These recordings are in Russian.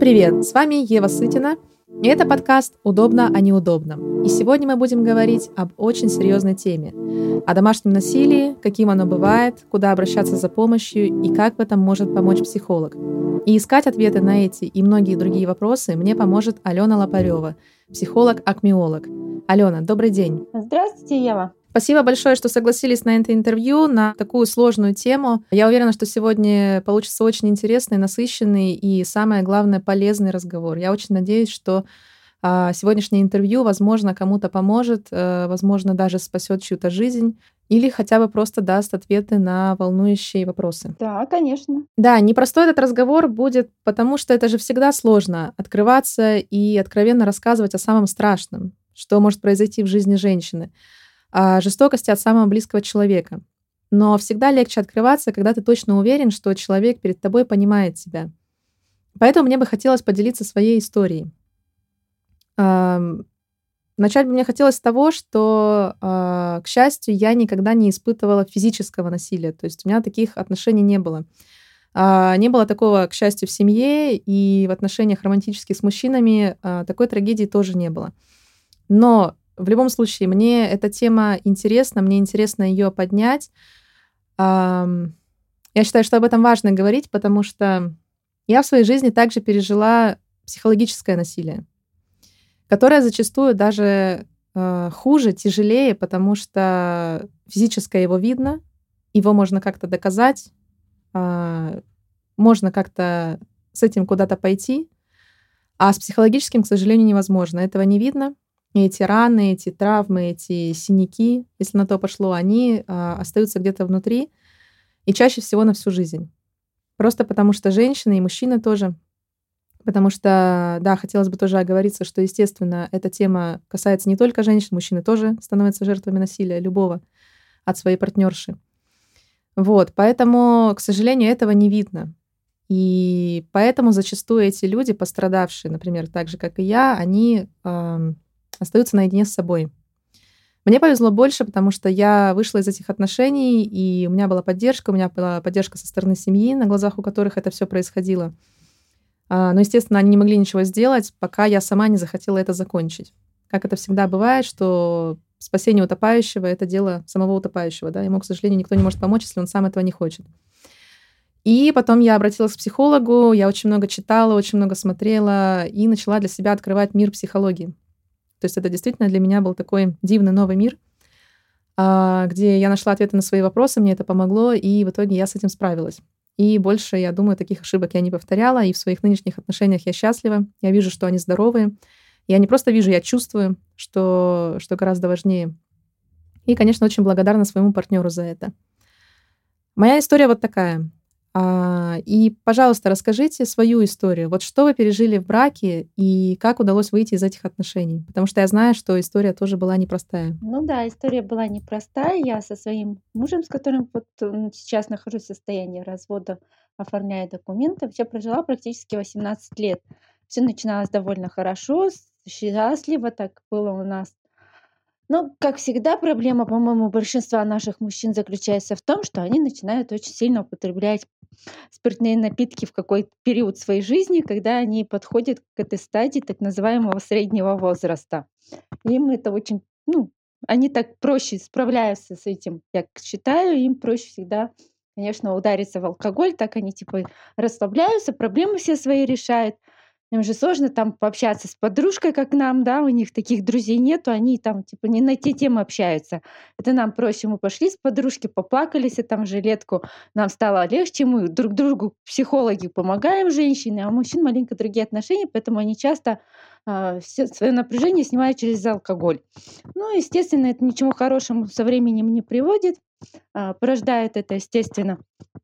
Привет! С вами Ева Сытина, и это подкаст «Удобно о неудобном». И сегодня мы будем говорить об очень серьезной теме – о домашнем насилии, каким оно бывает, куда обращаться за помощью и как в этом может помочь психолог. И искать ответы на эти и многие другие вопросы мне поможет Алена Лопарева, психолог-акмиолог. Алена, добрый день. Здравствуйте, Ева. Спасибо большое, что согласились на это интервью, на такую сложную тему. Я уверена, что сегодня получится очень интересный, насыщенный и, самое главное, полезный разговор. Я очень надеюсь, что а, сегодняшнее интервью, возможно, кому-то поможет, э, возможно, даже спасет чью-то жизнь или хотя бы просто даст ответы на волнующие вопросы. Да, конечно. Да, непростой этот разговор будет, потому что это же всегда сложно открываться и откровенно рассказывать о самом страшном, что может произойти в жизни женщины жестокости от самого близкого человека. Но всегда легче открываться, когда ты точно уверен, что человек перед тобой понимает тебя. Поэтому мне бы хотелось поделиться своей историей. Начать бы мне хотелось с того, что, а, к счастью, я никогда не испытывала физического насилия. То есть у меня таких отношений не было. А, не было такого, к счастью, в семье, и в отношениях романтических с мужчинами а, такой трагедии тоже не было. Но в любом случае, мне эта тема интересна, мне интересно ее поднять. Я считаю, что об этом важно говорить, потому что я в своей жизни также пережила психологическое насилие, которое зачастую даже э, хуже, тяжелее, потому что физическое его видно, его можно как-то доказать, э, можно как-то с этим куда-то пойти, а с психологическим, к сожалению, невозможно. Этого не видно, эти раны, эти травмы, эти синяки, если на то пошло, они а, остаются где-то внутри и чаще всего на всю жизнь. Просто потому что женщины и мужчины тоже. Потому что, да, хотелось бы тоже оговориться, что, естественно, эта тема касается не только женщин, мужчины тоже становятся жертвами насилия любого от своей партнерши. Вот, поэтому, к сожалению, этого не видно. И поэтому зачастую эти люди, пострадавшие, например, так же, как и я, они э, остаются наедине с собой. Мне повезло больше, потому что я вышла из этих отношений, и у меня была поддержка, у меня была поддержка со стороны семьи, на глазах у которых это все происходило. А, но, естественно, они не могли ничего сделать, пока я сама не захотела это закончить. Как это всегда бывает, что спасение утопающего — это дело самого утопающего, да, ему, к сожалению, никто не может помочь, если он сам этого не хочет. И потом я обратилась к психологу, я очень много читала, очень много смотрела и начала для себя открывать мир психологии. То есть это действительно для меня был такой дивный новый мир, а, где я нашла ответы на свои вопросы, мне это помогло, и в итоге я с этим справилась. И больше, я думаю, таких ошибок я не повторяла, и в своих нынешних отношениях я счастлива, я вижу, что они здоровые. Я не просто вижу, я чувствую, что, что гораздо важнее. И, конечно, очень благодарна своему партнеру за это. Моя история вот такая. А, и, пожалуйста, расскажите свою историю. Вот что вы пережили в браке и как удалось выйти из этих отношений? Потому что я знаю, что история тоже была непростая. Ну да, история была непростая. Я со своим мужем, с которым вот сейчас нахожусь в состоянии развода, оформляя документы, вообще прожила практически 18 лет. Все начиналось довольно хорошо, счастливо так было у нас. Ну, как всегда, проблема, по-моему, большинства наших мужчин заключается в том, что они начинают очень сильно употреблять спиртные напитки в какой-то период своей жизни, когда они подходят к этой стадии так называемого среднего возраста. Им это очень, ну, они так проще справляются с этим, я считаю, им проще всегда, конечно, удариться в алкоголь, так они типа расслабляются, проблемы все свои решают. Им же сложно там пообщаться с подружкой, как нам, да, у них таких друзей нету, они там типа не на те темы общаются. Это нам проще, мы пошли с подружки, поплакались и там жилетку, нам стало легче, мы друг другу психологи помогаем женщине, а у мужчин маленько другие отношения, поэтому они часто э, все свое напряжение снимают через алкоголь. Ну, естественно, это ничего хорошему со временем не приводит, э, порождает это, естественно, а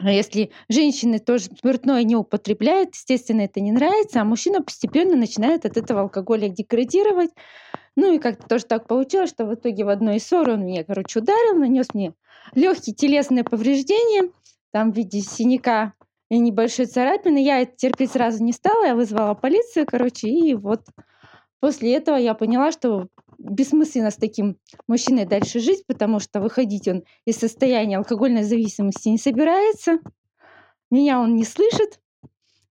если женщины тоже спиртное не употребляют, естественно, это не нравится, а мужчина постепенно начинает от этого алкоголя деградировать. Ну и как-то тоже так получилось, что в итоге в одной из ссор он меня, короче, ударил, нанес мне легкие телесные повреждения, там в виде синяка и небольшой царапины. Я это терпеть сразу не стала, я вызвала полицию, короче, и вот после этого я поняла, что бессмысленно с таким мужчиной дальше жить, потому что выходить он из состояния алкогольной зависимости не собирается. Меня он не слышит.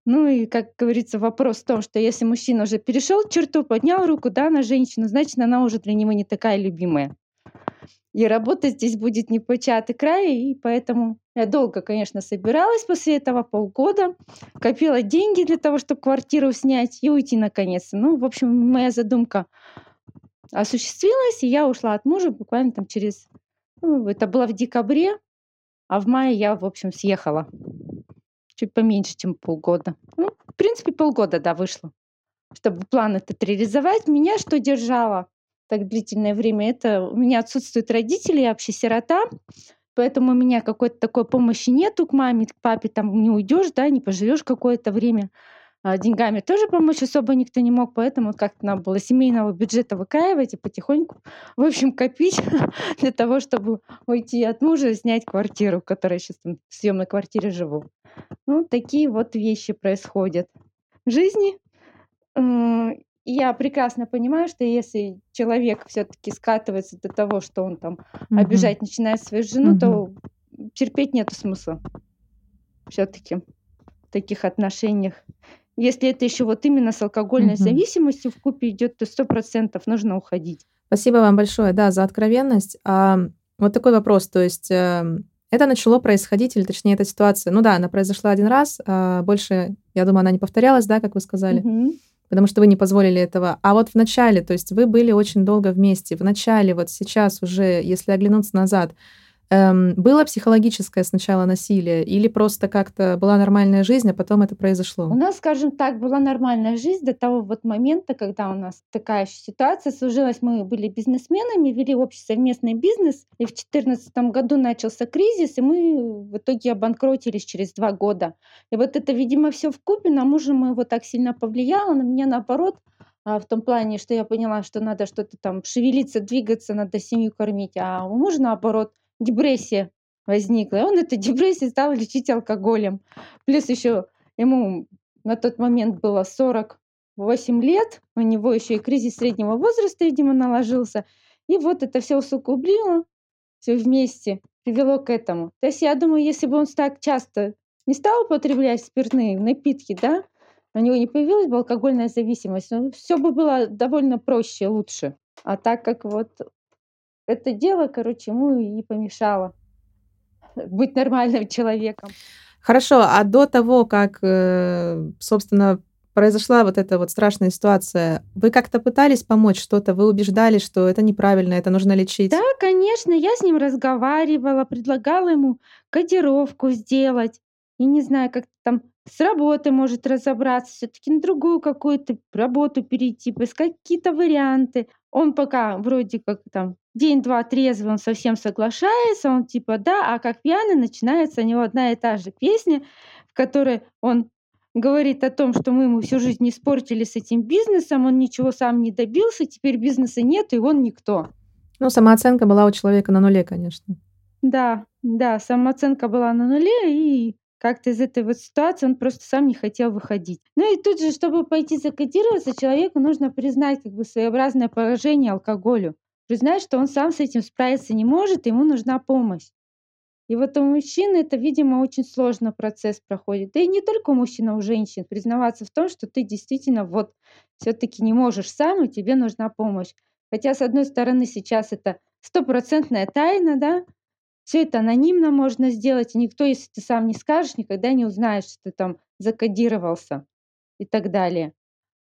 Ну и, как говорится, вопрос в том, что если мужчина уже перешел черту, поднял руку да, на женщину, значит, она уже для него не такая любимая. И работа здесь будет не початый край, и поэтому я долго, конечно, собиралась после этого, полгода, копила деньги для того, чтобы квартиру снять и уйти наконец-то. Ну, в общем, моя задумка осуществилась, и я ушла от мужа буквально там через... Ну, это было в декабре, а в мае я, в общем, съехала чуть поменьше, чем полгода. Ну, в принципе, полгода, да, вышло. Чтобы план этот реализовать, меня что держало так длительное время, это у меня отсутствуют родители, я вообще сирота, поэтому у меня какой-то такой помощи нету к маме, к папе, там не уйдешь, да, не поживешь какое-то время. А деньгами тоже помочь особо никто не мог, поэтому как-то надо было семейного бюджета выкаивать и потихоньку, в общем, копить для того, чтобы уйти от мужа и снять квартиру, в которой я сейчас в съемной квартире живу. Ну, такие вот вещи происходят в жизни. Я прекрасно понимаю, что если человек все-таки скатывается до того, что он там угу. обижать начинает свою жену, угу. то терпеть нет смысла все-таки в таких отношениях. Если это еще вот именно с алкогольной угу. зависимостью в купе идет, то сто процентов нужно уходить. Спасибо вам большое, да, за откровенность. А, вот такой вопрос, то есть э, это начало происходить, или точнее эта ситуация, ну да, она произошла один раз, а больше, я думаю, она не повторялась, да, как вы сказали, угу. потому что вы не позволили этого. А вот в начале, то есть вы были очень долго вместе, в начале, вот сейчас уже, если оглянуться назад, Эм, было психологическое сначала насилие или просто как-то была нормальная жизнь, а потом это произошло? У нас, скажем так, была нормальная жизнь до того вот момента, когда у нас такая ситуация сложилась. Мы были бизнесменами, вели общий совместный бизнес, и в 2014 году начался кризис, и мы в итоге обанкротились через два года. И вот это, видимо, все в купе на мужа моего так сильно повлияло, на меня наоборот, а, в том плане, что я поняла, что надо что-то там шевелиться, двигаться, надо семью кормить, а у мужа наоборот – депрессия возникла. И он эту депрессию стал лечить алкоголем. Плюс еще ему на тот момент было 48 лет, у него еще и кризис среднего возраста, видимо, наложился. И вот это все усугублило, все вместе привело к этому. То есть я думаю, если бы он так часто не стал употреблять спиртные напитки, да, у него не появилась бы алкогольная зависимость, ну, все бы было довольно проще, лучше. А так как вот это дело, короче, ему и помешало быть нормальным человеком. Хорошо, а до того, как, э, собственно, произошла вот эта вот страшная ситуация, вы как-то пытались помочь что-то? Вы убеждали, что это неправильно, это нужно лечить? Да, конечно, я с ним разговаривала, предлагала ему кодировку сделать. И не знаю, как там с работы может разобраться, все-таки на другую какую-то работу перейти, поискать какие-то варианты. Он пока вроде как там день-два трезвый, он совсем соглашается, он типа да, а как пьяный начинается у него одна и та же песня, в которой он говорит о том, что мы ему всю жизнь испортили с этим бизнесом, он ничего сам не добился, теперь бизнеса нет, и он никто. Ну, самооценка была у человека на нуле, конечно. Да, да, самооценка была на нуле, и как-то из этой вот ситуации он просто сам не хотел выходить. Ну и тут же, чтобы пойти закодироваться, человеку нужно признать как бы своеобразное поражение алкоголю. Признать, что он сам с этим справиться не может, ему нужна помощь. И вот у мужчины это, видимо, очень сложно процесс проходит. Да и не только у мужчин, а у женщин. Признаваться в том, что ты действительно вот все-таки не можешь сам, и тебе нужна помощь. Хотя, с одной стороны, сейчас это стопроцентная тайна, да, все это анонимно можно сделать, и никто, если ты сам не скажешь, никогда не узнает, что ты там закодировался и так далее.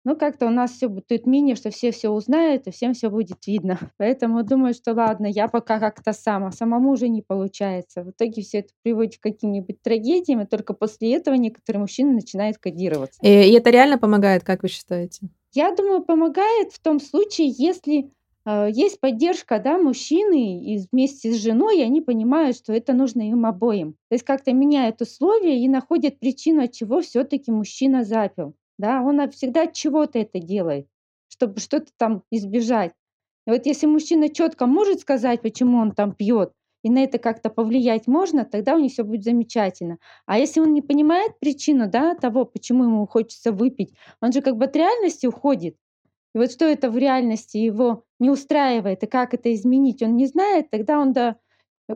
Но как-то у нас все будет мнение, что все все узнают, и всем все будет видно. Поэтому думаю, что ладно, я пока как-то сама. Самому уже не получается. В итоге все это приводит к каким-нибудь трагедиям, и только после этого некоторые мужчины начинают кодироваться. И, и это реально помогает, как вы считаете? Я думаю, помогает в том случае, если а, есть поддержка, да, мужчины и вместе с женой, и они понимают, что это нужно им обоим. То есть как-то меняют условия и находят причину, от чего все-таки мужчина запил. Да, он всегда от чего-то это делает, чтобы что-то там избежать. И вот если мужчина четко может сказать, почему он там пьет, и на это как-то повлиять можно, тогда у них все будет замечательно. А если он не понимает причину да, того, почему ему хочется выпить, он же как бы от реальности уходит. И вот что это в реальности его не устраивает, и как это изменить, он не знает, тогда он до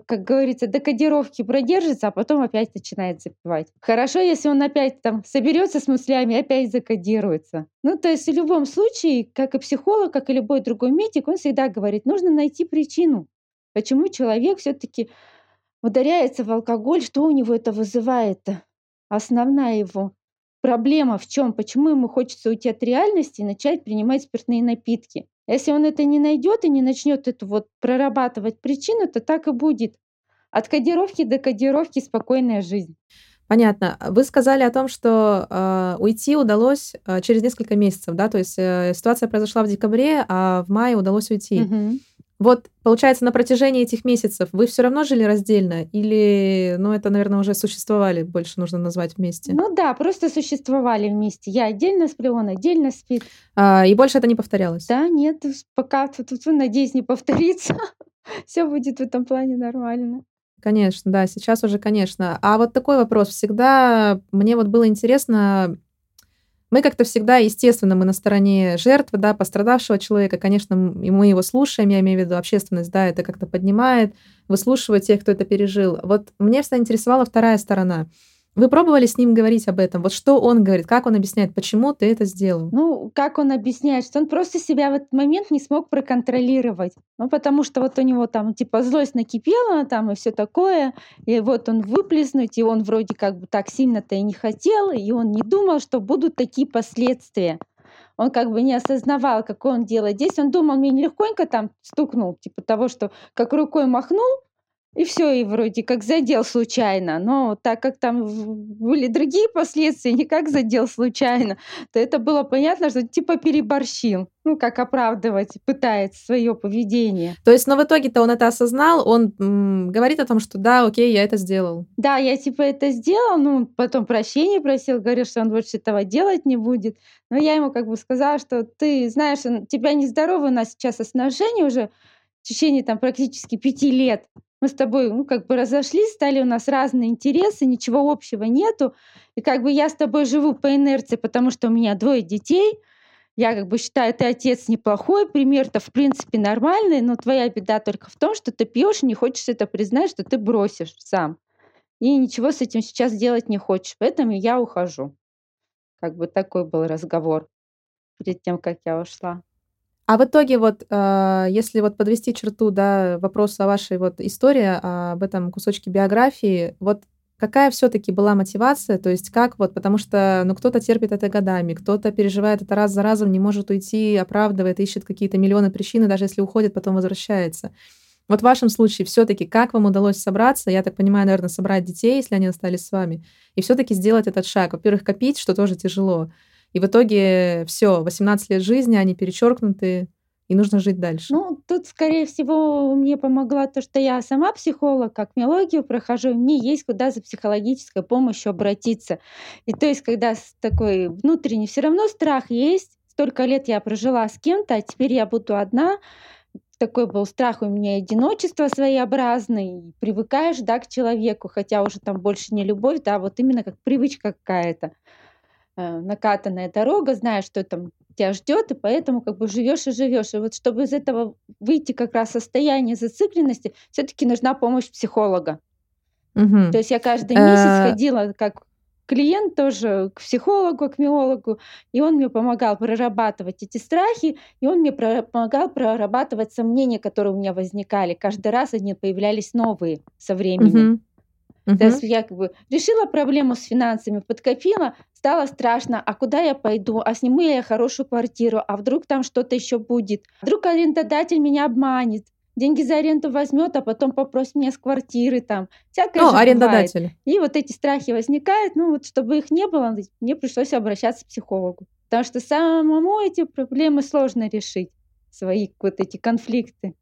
как говорится, до кодировки продержится, а потом опять начинает запивать. Хорошо, если он опять там соберется с мыслями, опять закодируется. Ну, то есть в любом случае, как и психолог, как и любой другой медик, он всегда говорит, нужно найти причину, почему человек все-таки ударяется в алкоголь, что у него это вызывает. Основная его проблема в чем? Почему ему хочется уйти от реальности и начать принимать спиртные напитки? Если он это не найдет и не начнет эту вот прорабатывать причину, то так и будет. От кодировки до кодировки спокойная жизнь. Понятно. Вы сказали о том, что э, уйти удалось э, через несколько месяцев, да, то есть э, ситуация произошла в декабре, а в мае удалось уйти. Угу. Вот, получается, на протяжении этих месяцев вы все равно жили раздельно? Или, ну, это, наверное, уже существовали, больше нужно назвать вместе? Ну да, просто существовали вместе. Я отдельно сплю, он отдельно спит. А, и больше это не повторялось? Да, нет, пока, тут, тут, надеюсь, не повторится. Все будет в этом плане нормально. Конечно, да, сейчас уже, конечно. А вот такой вопрос. Всегда мне вот было интересно, мы как-то всегда, естественно, мы на стороне жертвы, да, пострадавшего человека. Конечно, и мы его слушаем, я имею в виду общественность, да, это как-то поднимает, выслушивает тех, кто это пережил. Вот мне всегда интересовала вторая сторона. Вы пробовали с ним говорить об этом? Вот что он говорит, как он объясняет, почему ты это сделал? Ну, как он объясняет, что он просто себя в этот момент не смог проконтролировать. Ну, потому что вот у него там типа злость накипела там и все такое, и вот он выплеснуть, и он вроде как бы так сильно-то и не хотел, и он не думал, что будут такие последствия. Он как бы не осознавал, какое он делает. Здесь он думал, мне легконько там стукнул, типа того, что как рукой махнул, и все, и вроде как задел случайно. Но так как там были другие последствия, не как задел случайно, то это было понятно, что типа переборщил. Ну, как оправдывать пытается свое поведение. То есть, но в итоге-то он это осознал, он м, говорит о том, что да, окей, я это сделал. Да, я типа это сделал, ну, потом прощения просил, говорил, что он больше этого делать не будет. Но я ему как бы сказала, что ты знаешь, тебя нездоровые у нас сейчас отношения уже в течение там практически пяти лет мы с тобой, ну, как бы разошлись, стали у нас разные интересы, ничего общего нету. И как бы я с тобой живу по инерции, потому что у меня двое детей. Я как бы считаю, ты отец неплохой, пример-то в принципе нормальный, но твоя беда только в том, что ты пьешь и не хочешь это признать, что ты бросишь сам. И ничего с этим сейчас делать не хочешь. Поэтому я ухожу. Как бы такой был разговор перед тем, как я ушла. А в итоге вот, э, если вот подвести черту, да, вопросу о вашей вот истории, а, об этом кусочке биографии, вот какая все-таки была мотивация, то есть как вот, потому что, ну, кто-то терпит это годами, кто-то переживает это раз за разом, не может уйти, оправдывает, ищет какие-то миллионы причин, даже если уходит, потом возвращается. Вот в вашем случае все-таки как вам удалось собраться, я так понимаю, наверное, собрать детей, если они остались с вами, и все-таки сделать этот шаг. Во-первых, копить, что тоже тяжело. И в итоге все, 18 лет жизни, они перечеркнуты, и нужно жить дальше. Ну, тут, скорее всего, мне помогла то, что я сама психолог, как миологию прохожу, и мне есть куда за психологической помощью обратиться. И то есть, когда такой внутренний все равно страх есть, столько лет я прожила с кем-то, а теперь я буду одна, такой был страх у меня одиночество своеобразный, привыкаешь, да, к человеку, хотя уже там больше не любовь, да, вот именно как привычка какая-то. Э, накатанная дорога, знаешь, что там тебя ждет, и поэтому как бы живешь и живешь. И вот чтобы из этого выйти как раз состояние зацикленности, все-таки нужна помощь психолога. Угу. То есть я каждый месяц э. ходила как клиент тоже к психологу, к миологу, и он мне помогал прорабатывать эти страхи, и он мне помогал прорабатывать сомнения, которые у меня возникали. Каждый раз они появлялись новые со временем. Угу. Uh-huh. То есть я как бы решила проблему с финансами, подкопила, стало страшно, а куда я пойду, а сниму я хорошую квартиру, а вдруг там что-то еще будет, вдруг арендодатель меня обманет, деньги за аренду возьмет, а потом попросит меня с квартиры там. Всякое ну, арендодатель. Бывает. И вот эти страхи возникают, ну вот чтобы их не было, мне пришлось обращаться к психологу. Потому что самому эти проблемы сложно решить, свои вот эти конфликты.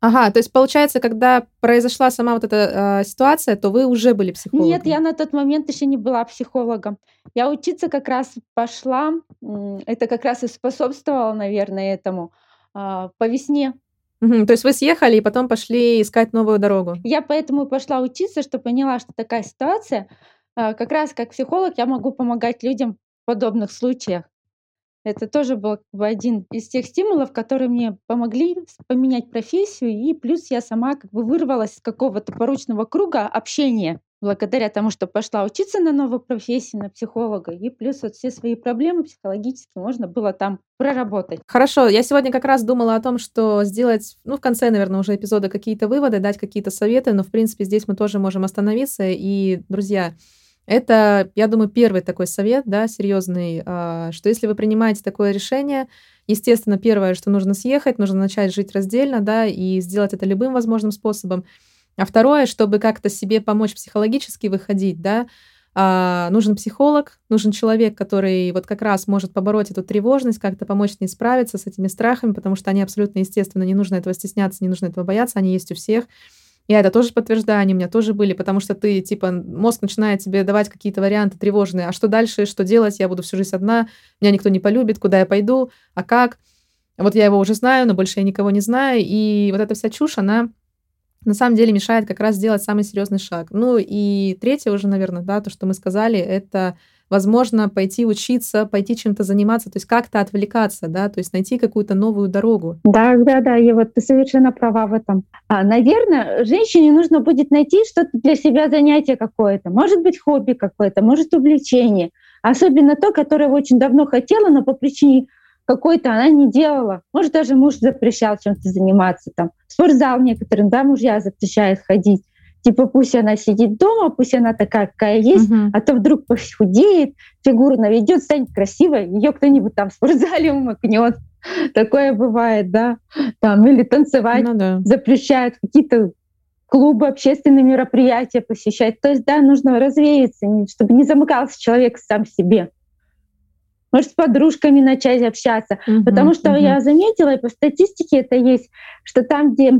Ага, то есть получается, когда произошла сама вот эта э, ситуация, то вы уже были психологом? Нет, я на тот момент еще не была психологом. Я учиться как раз пошла, это как раз и способствовало, наверное, этому, э, по весне. Угу, то есть вы съехали и потом пошли искать новую дорогу? Я поэтому пошла учиться, что поняла, что такая ситуация. Э, как раз как психолог я могу помогать людям в подобных случаях. Это тоже был как бы один из тех стимулов, которые мне помогли поменять профессию. И плюс я сама как бы вырвалась из какого-то порочного круга общения благодаря тому, что пошла учиться на новую профессию, на психолога, и плюс вот все свои проблемы психологические можно было там проработать. Хорошо, я сегодня как раз думала о том, что сделать, ну, в конце, наверное, уже эпизода какие-то выводы, дать какие-то советы, но, в принципе, здесь мы тоже можем остановиться. И, друзья, это, я думаю, первый такой совет, да, серьезный, а, что если вы принимаете такое решение, естественно, первое, что нужно съехать, нужно начать жить раздельно, да, и сделать это любым возможным способом. А второе, чтобы как-то себе помочь психологически выходить, да, а, нужен психолог, нужен человек, который вот как раз может побороть эту тревожность, как-то помочь с ней справиться, с этими страхами, потому что они абсолютно естественно, не нужно этого стесняться, не нужно этого бояться, они есть у всех. Я это тоже подтверждаю, они у меня тоже были, потому что ты, типа, мозг начинает тебе давать какие-то варианты тревожные. А что дальше, что делать? Я буду всю жизнь одна, меня никто не полюбит, куда я пойду, а как? Вот я его уже знаю, но больше я никого не знаю. И вот эта вся чушь, она на самом деле мешает как раз сделать самый серьезный шаг. Ну и третье уже, наверное, да, то, что мы сказали, это возможно, пойти учиться, пойти чем-то заниматься, то есть как-то отвлекаться, да, то есть найти какую-то новую дорогу. Да, да, да, и вот ты совершенно права в этом. А, наверное, женщине нужно будет найти что-то для себя занятие какое-то, может быть, хобби какое-то, может, увлечение, особенно то, которое очень давно хотела, но по причине какой-то она не делала. Может, даже муж запрещал чем-то заниматься. Там. В спортзал некоторым, да, мужья запрещают ходить. Типа пусть она сидит дома, пусть она такая, какая есть, uh-huh. а то вдруг похудеет, фигуру наведет, станет красивой, ее кто-нибудь там в спортзале умыкнет. Такое бывает, да. Там, или танцевать ну, да. запрещают, какие-то клубы, общественные мероприятия посещать. То есть, да, нужно развеяться, чтобы не замыкался человек сам себе. Может, с подружками начать общаться. Uh-huh, Потому что uh-huh. я заметила, и по статистике это есть, что там, где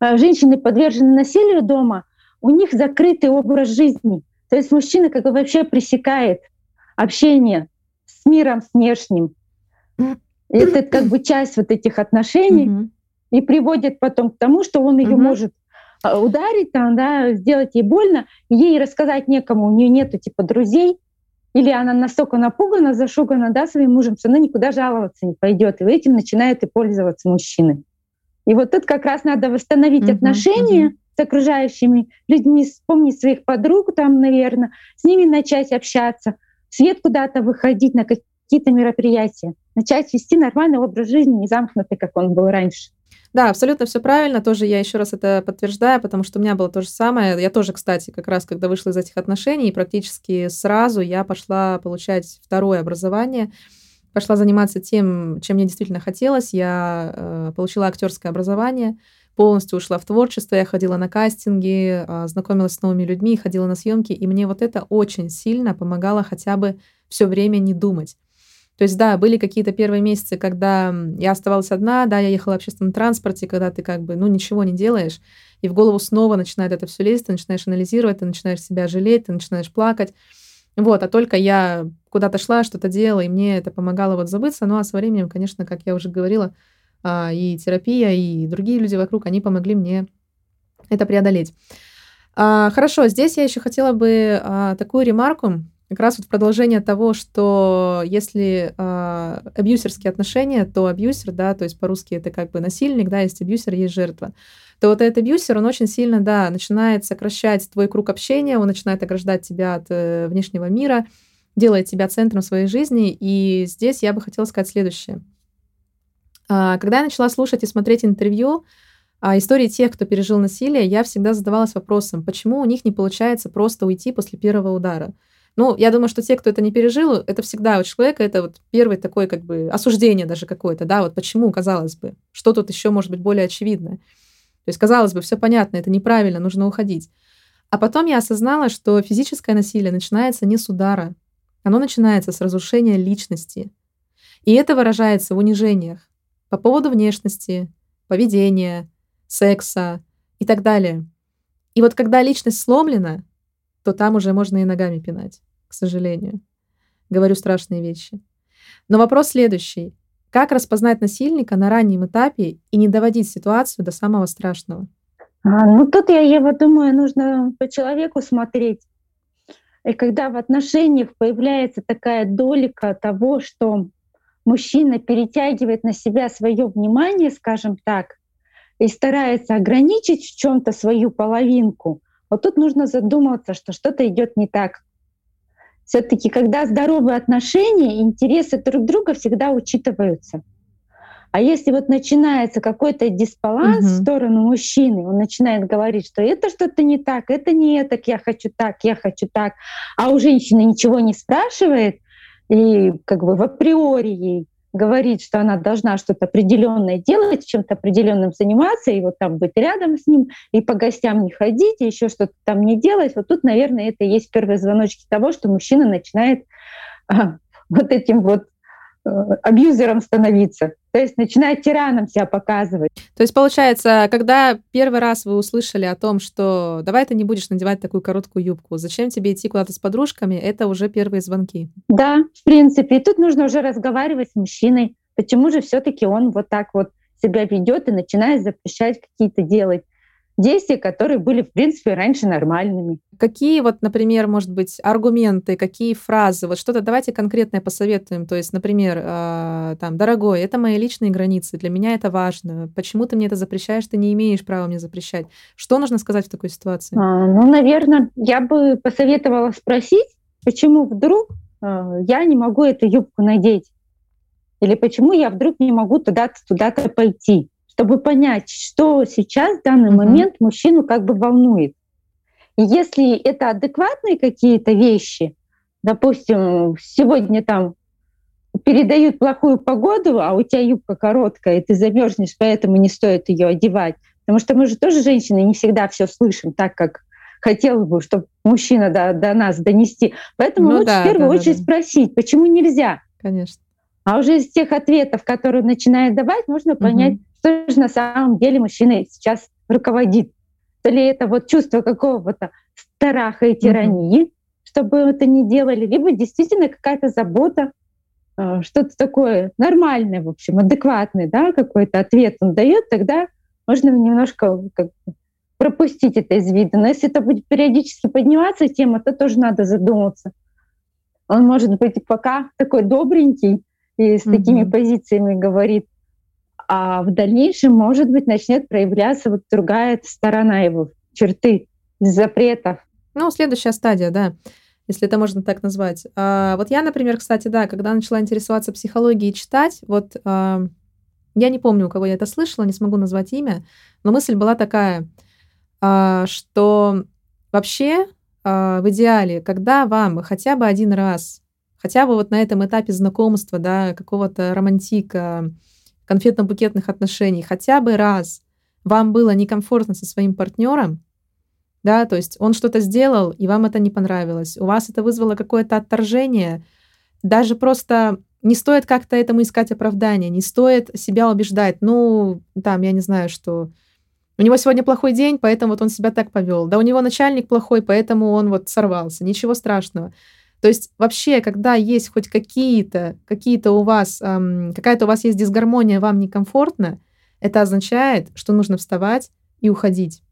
э, женщины подвержены насилию дома, у них закрытый образ жизни. То есть мужчина как бы вообще пресекает общение с миром, с внешним. Это как бы часть вот этих отношений mm-hmm. и приводит потом к тому, что он ее mm-hmm. может а, ударить, там, да, сделать ей больно, ей рассказать некому, у нее нету типа друзей, или она настолько напугана, зашугана да, своим мужем, что она никуда жаловаться не пойдет. И этим начинает и пользоваться мужчины. И вот тут как раз надо восстановить mm-hmm. отношения, mm-hmm с окружающими людьми, вспомнить своих подруг там, наверное, с ними начать общаться, в свет куда-то выходить на какие-то мероприятия, начать вести нормальный образ жизни, не замкнутый, как он был раньше. Да, абсолютно все правильно. Тоже я еще раз это подтверждаю, потому что у меня было то же самое. Я тоже, кстати, как раз когда вышла из этих отношений, практически сразу я пошла получать второе образование, пошла заниматься тем, чем мне действительно хотелось. Я э, получила актерское образование, полностью ушла в творчество, я ходила на кастинги, а, знакомилась с новыми людьми, ходила на съемки, и мне вот это очень сильно помогало хотя бы все время не думать. То есть, да, были какие-то первые месяцы, когда я оставалась одна, да, я ехала в общественном транспорте, когда ты как бы, ну, ничего не делаешь, и в голову снова начинает это все лезть, ты начинаешь анализировать, ты начинаешь себя жалеть, ты начинаешь плакать. Вот, а только я куда-то шла, что-то делала, и мне это помогало вот забыться. Ну, а со временем, конечно, как я уже говорила, и терапия, и другие люди вокруг, они помогли мне это преодолеть. А, хорошо, здесь я еще хотела бы а, такую ремарку, как раз вот в продолжение того, что если абьюсерские отношения, то абьюсер, да, то есть по-русски это как бы насильник, да, есть абьюсер, есть жертва, то вот этот абьюсер, он очень сильно, да, начинает сокращать твой круг общения, он начинает ограждать тебя от э, внешнего мира, делает тебя центром своей жизни, и здесь я бы хотела сказать следующее – а, когда я начала слушать и смотреть интервью, а, истории тех, кто пережил насилие, я всегда задавалась вопросом, почему у них не получается просто уйти после первого удара. Ну, я думаю, что те, кто это не пережил, это всегда у человека, это вот первый такой как бы осуждение даже какое-то, да, вот почему, казалось бы, что тут еще может быть более очевидное. То есть, казалось бы, все понятно, это неправильно, нужно уходить. А потом я осознала, что физическое насилие начинается не с удара, оно начинается с разрушения личности. И это выражается в унижениях, по поводу внешности, поведения, секса и так далее. И вот когда личность сломлена, то там уже можно и ногами пинать, к сожалению. Говорю страшные вещи. Но вопрос следующий. Как распознать насильника на раннем этапе и не доводить ситуацию до самого страшного? А, ну, тут я, Ева, думаю, нужно по человеку смотреть. И когда в отношениях появляется такая долика того, что мужчина перетягивает на себя свое внимание, скажем так, и старается ограничить в чем-то свою половинку, вот тут нужно задуматься, что что-то идет не так. Все-таки, когда здоровые отношения, интересы друг друга всегда учитываются. А если вот начинается какой-то дисбаланс угу. в сторону мужчины, он начинает говорить, что это что-то не так, это не так, я хочу так, я хочу так, а у женщины ничего не спрашивает, и как бы в априори ей говорит, что она должна что-то определенное делать, чем-то определенным заниматься, и вот там быть рядом с ним, и по гостям не ходить, и еще что-то там не делать. Вот тут, наверное, это и есть первые звоночки того, что мужчина начинает а, вот этим вот абьюзером становиться. То есть начинает тираном себя показывать. То есть получается, когда первый раз вы услышали о том, что давай ты не будешь надевать такую короткую юбку, зачем тебе идти куда-то с подружками, это уже первые звонки. Да, в принципе. И тут нужно уже разговаривать с мужчиной. Почему же все-таки он вот так вот себя ведет и начинает запрещать какие-то делать действия, которые были, в принципе, раньше нормальными. Какие вот, например, может быть, аргументы, какие фразы, вот что-то давайте конкретное посоветуем. То есть, например, э, там, дорогой, это мои личные границы, для меня это важно. Почему ты мне это запрещаешь, ты не имеешь права мне запрещать. Что нужно сказать в такой ситуации? А, ну, наверное, я бы посоветовала спросить, почему вдруг э, я не могу эту юбку надеть? Или почему я вдруг не могу туда-то туда-то пойти? Чтобы понять, что сейчас в данный uh-huh. момент мужчину как бы волнует. И если это адекватные какие-то вещи, допустим, сегодня там передают плохую погоду, а у тебя юбка короткая, и ты замерзнешь, поэтому не стоит ее одевать. Потому что мы же тоже женщины не всегда все слышим так, как хотелось бы, чтобы мужчина до, до нас донести. Поэтому ну, лучше да, в первую да, очередь да. спросить, почему нельзя. Конечно. А уже из тех ответов, которые начинает давать, можно понять, угу что же на самом деле мужчиной сейчас руководит. То ли это вот чувство какого-то страха и тирании, mm-hmm. чтобы это не делали, либо действительно какая-то забота, э, что-то такое нормальное, в общем, адекватный, да, какой-то ответ он дает, тогда можно немножко как, пропустить это из вида. Но если это будет периодически подниматься тема, то тоже надо задуматься. Он может быть пока такой добренький и с mm-hmm. такими позициями говорит, а в дальнейшем, может быть, начнет проявляться вот другая сторона его, черты, запретов. Ну, следующая стадия, да, если это можно так назвать. А, вот я, например, кстати, да, когда начала интересоваться психологией и читать, вот а, я не помню, у кого я это слышала, не смогу назвать имя, но мысль была такая, а, что вообще а, в идеале, когда вам хотя бы один раз, хотя бы вот на этом этапе знакомства, да, какого-то романтика, конфетно-букетных отношений хотя бы раз вам было некомфортно со своим партнером, да, то есть он что-то сделал, и вам это не понравилось, у вас это вызвало какое-то отторжение, даже просто не стоит как-то этому искать оправдание, не стоит себя убеждать, ну, там, я не знаю, что у него сегодня плохой день, поэтому вот он себя так повел. Да у него начальник плохой, поэтому он вот сорвался. Ничего страшного. То есть вообще, когда есть хоть какие-то, какие-то у вас, эм, какая-то у вас есть дисгармония, вам некомфортно, это означает, что нужно вставать и уходить.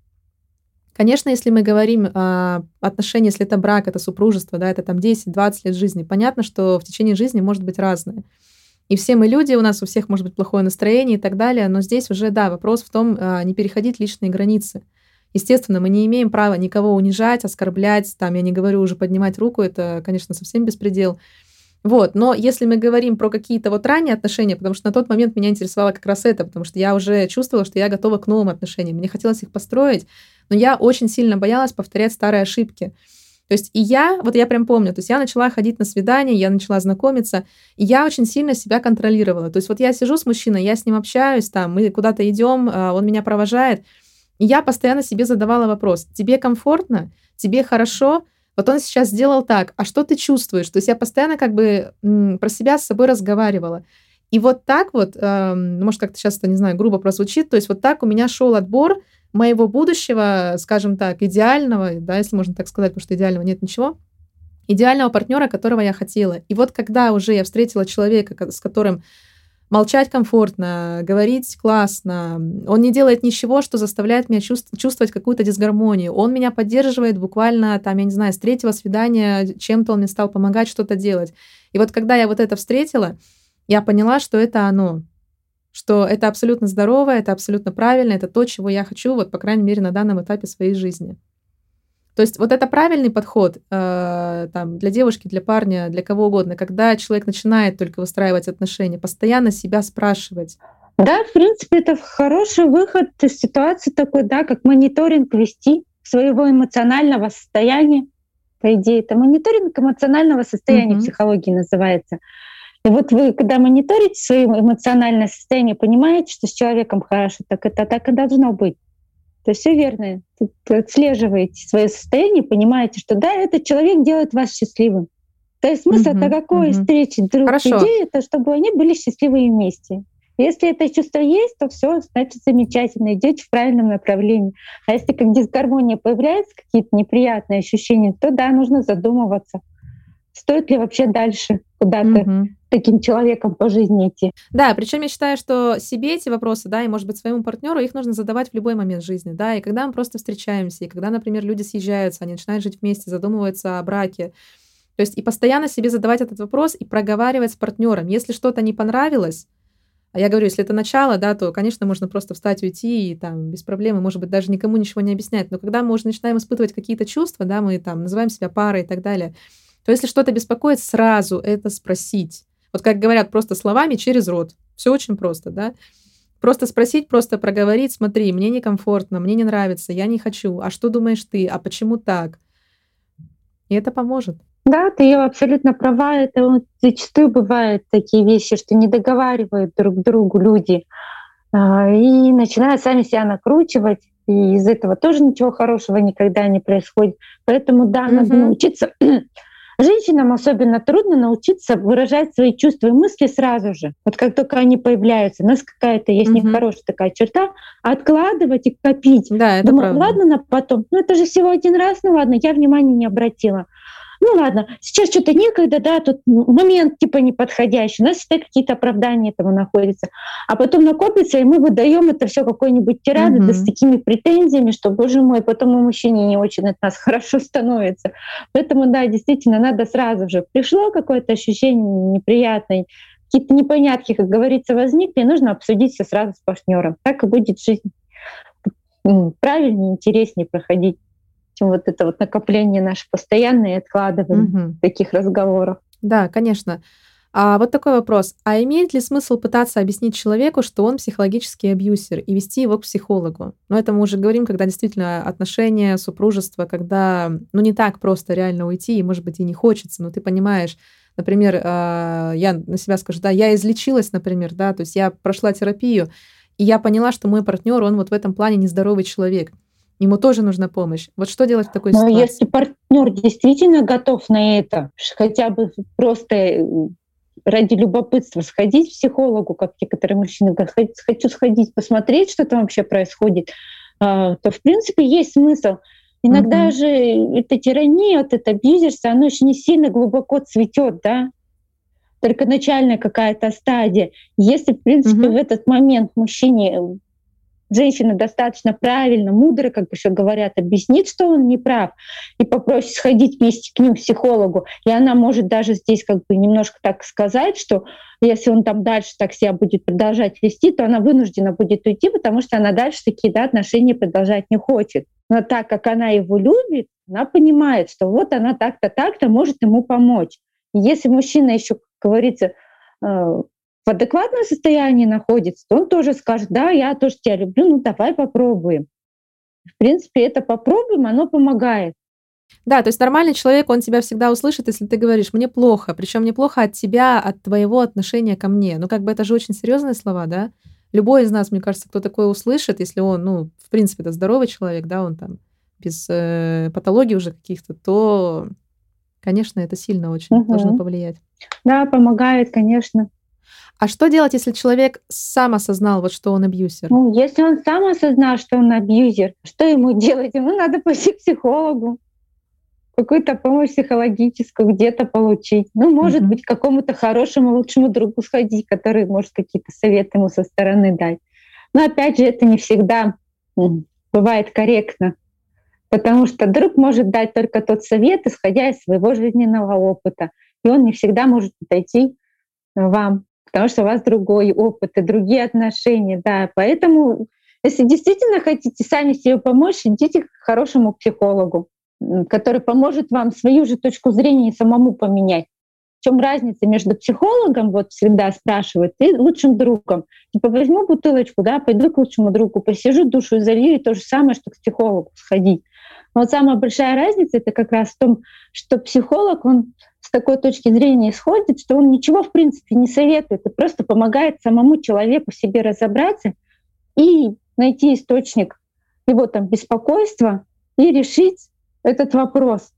Конечно, если мы говорим о отношении, если это брак, это супружество, да, это там 10-20 лет жизни, понятно, что в течение жизни может быть разное. И все мы люди, у нас у всех может быть плохое настроение и так далее, но здесь уже, да, вопрос в том, а, не переходить личные границы. Естественно, мы не имеем права никого унижать, оскорблять, там, я не говорю уже поднимать руку, это, конечно, совсем беспредел. Вот, но если мы говорим про какие-то вот ранние отношения, потому что на тот момент меня интересовало как раз это, потому что я уже чувствовала, что я готова к новым отношениям, мне хотелось их построить, но я очень сильно боялась повторять старые ошибки. То есть и я, вот я прям помню, то есть я начала ходить на свидания, я начала знакомиться, и я очень сильно себя контролировала. То есть вот я сижу с мужчиной, я с ним общаюсь, там, мы куда-то идем, а, он меня провожает, я постоянно себе задавала вопрос, тебе комфортно, тебе хорошо, вот он сейчас сделал так, а что ты чувствуешь? То есть я постоянно как бы про себя с собой разговаривала. И вот так вот, э, может, как-то сейчас это, не знаю, грубо прозвучит, то есть вот так у меня шел отбор моего будущего, скажем так, идеального, да, если можно так сказать, потому что идеального нет ничего, идеального партнера, которого я хотела. И вот когда уже я встретила человека, с которым молчать комфортно, говорить классно. Он не делает ничего, что заставляет меня чувствовать какую-то дисгармонию. Он меня поддерживает буквально, там, я не знаю, с третьего свидания чем-то он мне стал помогать что-то делать. И вот когда я вот это встретила, я поняла, что это оно, что это абсолютно здорово, это абсолютно правильно, это то, чего я хочу, вот, по крайней мере, на данном этапе своей жизни. То есть вот это правильный подход э, там, для девушки, для парня, для кого угодно, когда человек начинает только выстраивать отношения, постоянно себя спрашивать. Да, в принципе, это хороший выход из ситуации такой, да, как мониторинг вести своего эмоционального состояния. По идее, это мониторинг эмоционального состояния mm-hmm. психологии называется. И вот вы, когда мониторите свое эмоциональное состояние, понимаете, что с человеком хорошо, так это так и должно быть. То есть все верно. Тут отслеживаете свое состояние, понимаете, что да, этот человек делает вас счастливым. То есть смысл-то какой угу. встречи друг Хорошо. людей, это чтобы они были счастливы вместе. Если это чувство есть, то все, значит, замечательно, идете в правильном направлении. А если как дисгармония появляется, какие-то неприятные ощущения, то да, нужно задумываться, стоит ли вообще дальше куда-то угу таким человеком по жизни идти. Да, причем я считаю, что себе эти вопросы, да, и, может быть, своему партнеру, их нужно задавать в любой момент жизни, да, и когда мы просто встречаемся, и когда, например, люди съезжаются, они начинают жить вместе, задумываются о браке, то есть и постоянно себе задавать этот вопрос и проговаривать с партнером. Если что-то не понравилось, а я говорю, если это начало, да, то, конечно, можно просто встать, уйти и там без проблем, может быть, даже никому ничего не объяснять. Но когда мы уже начинаем испытывать какие-то чувства, да, мы там называем себя парой и так далее, то если что-то беспокоит, сразу это спросить. Вот как говорят, просто словами через рот. Все очень просто, да? Просто спросить, просто проговорить, смотри, мне некомфортно, мне не нравится, я не хочу, а что думаешь ты, а почему так? И это поможет. Да, ты абсолютно права. Это вот зачастую бывают такие вещи, что не договаривают друг другу люди а, и начинают сами себя накручивать. И из этого тоже ничего хорошего никогда не происходит. Поэтому да, угу. надо научиться Женщинам особенно трудно научиться выражать свои чувства и мысли сразу же. Вот как только они появляются, у нас какая-то есть угу. нехорошая такая черта, откладывать и копить. Да, это Думаю, правда. ладно, на потом. Ну это же всего один раз, ну ладно, я внимания не обратила ну ладно, сейчас что-то некогда, да, тут момент типа неподходящий, у нас всегда какие-то оправдания этому находятся. А потом накопится, и мы выдаем это все какой-нибудь тирады, mm-hmm. да с такими претензиями, что, боже мой, потом у мужчине не очень от нас хорошо становится. Поэтому, да, действительно, надо сразу же. Пришло какое-то ощущение неприятное, какие-то непонятки, как говорится, возникли, нужно обсудить все сразу с партнером. Так и будет жизнь правильнее, интереснее проходить чем вот это вот накопление наше постоянное и откладывание угу. таких разговоров. Да, конечно. А вот такой вопрос. А имеет ли смысл пытаться объяснить человеку, что он психологический абьюсер, и вести его к психологу? Но это мы уже говорим, когда действительно отношения, супружество, когда ну не так просто реально уйти, и, может быть, и не хочется, но ты понимаешь, например, а, я на себя скажу, да, я излечилась, например, да, то есть я прошла терапию, и я поняла, что мой партнер, он вот в этом плане нездоровый человек ему тоже нужна помощь. Вот что делать в такой Но ситуации? если партнер действительно готов на это, хотя бы просто э, ради любопытства сходить к психологу, как некоторые мужчины говорят, хочу сходить, посмотреть, что там вообще происходит, а, то в принципе есть смысл. Иногда угу. же эта тирания, вот это абьюзерство, оно еще не сильно глубоко цветет, да, только начальная какая-то стадия. Если, в принципе, угу. в этот момент мужчине женщина достаточно правильно, мудро, как еще говорят, объяснит, что он не прав, и попросит сходить вместе к ним к психологу, и она может даже здесь как бы немножко так сказать, что если он там дальше так себя будет продолжать вести, то она вынуждена будет уйти, потому что она дальше такие да, отношения продолжать не хочет. Но так как она его любит, она понимает, что вот она так-то, так-то может ему помочь. И если мужчина еще, как говорится, э, в адекватном состоянии находится, то он тоже скажет, да, я тоже тебя люблю, ну давай попробуем. В принципе, это попробуем, оно помогает. Да, то есть нормальный человек, он тебя всегда услышит, если ты говоришь, мне плохо, причем мне плохо от тебя, от твоего отношения ко мне. Ну, как бы это же очень серьезные слова, да? Любой из нас, мне кажется, кто такое услышит, если он, ну, в принципе, это здоровый человек, да, он там без э, патологий уже каких-то, то, конечно, это сильно очень угу. должно повлиять. Да, помогает, конечно. А что делать, если человек сам осознал, вот, что он абьюзер? Ну, если он сам осознал, что он абьюзер, что ему делать? Ему надо пойти к психологу, какую-то помощь психологическую где-то получить. Ну, может mm-hmm. быть, какому-то хорошему, лучшему другу сходить, который может какие-то советы ему со стороны дать. Но опять же, это не всегда бывает корректно, потому что друг может дать только тот совет, исходя из своего жизненного опыта, и он не всегда может подойти вам потому что у вас другой опыт и другие отношения, да. Поэтому, если действительно хотите сами себе помочь, идите к хорошему психологу, который поможет вам свою же точку зрения самому поменять. В чем разница между психологом, вот всегда спрашивают, и лучшим другом? Типа возьму бутылочку, да, пойду к лучшему другу, посижу душу залью, и то же самое, что к психологу сходить. Но вот самая большая разница это как раз в том, что психолог, он такой точки зрения исходит, что он ничего в принципе не советует, и просто помогает самому человеку себе разобраться и найти источник его там беспокойства и решить этот вопрос.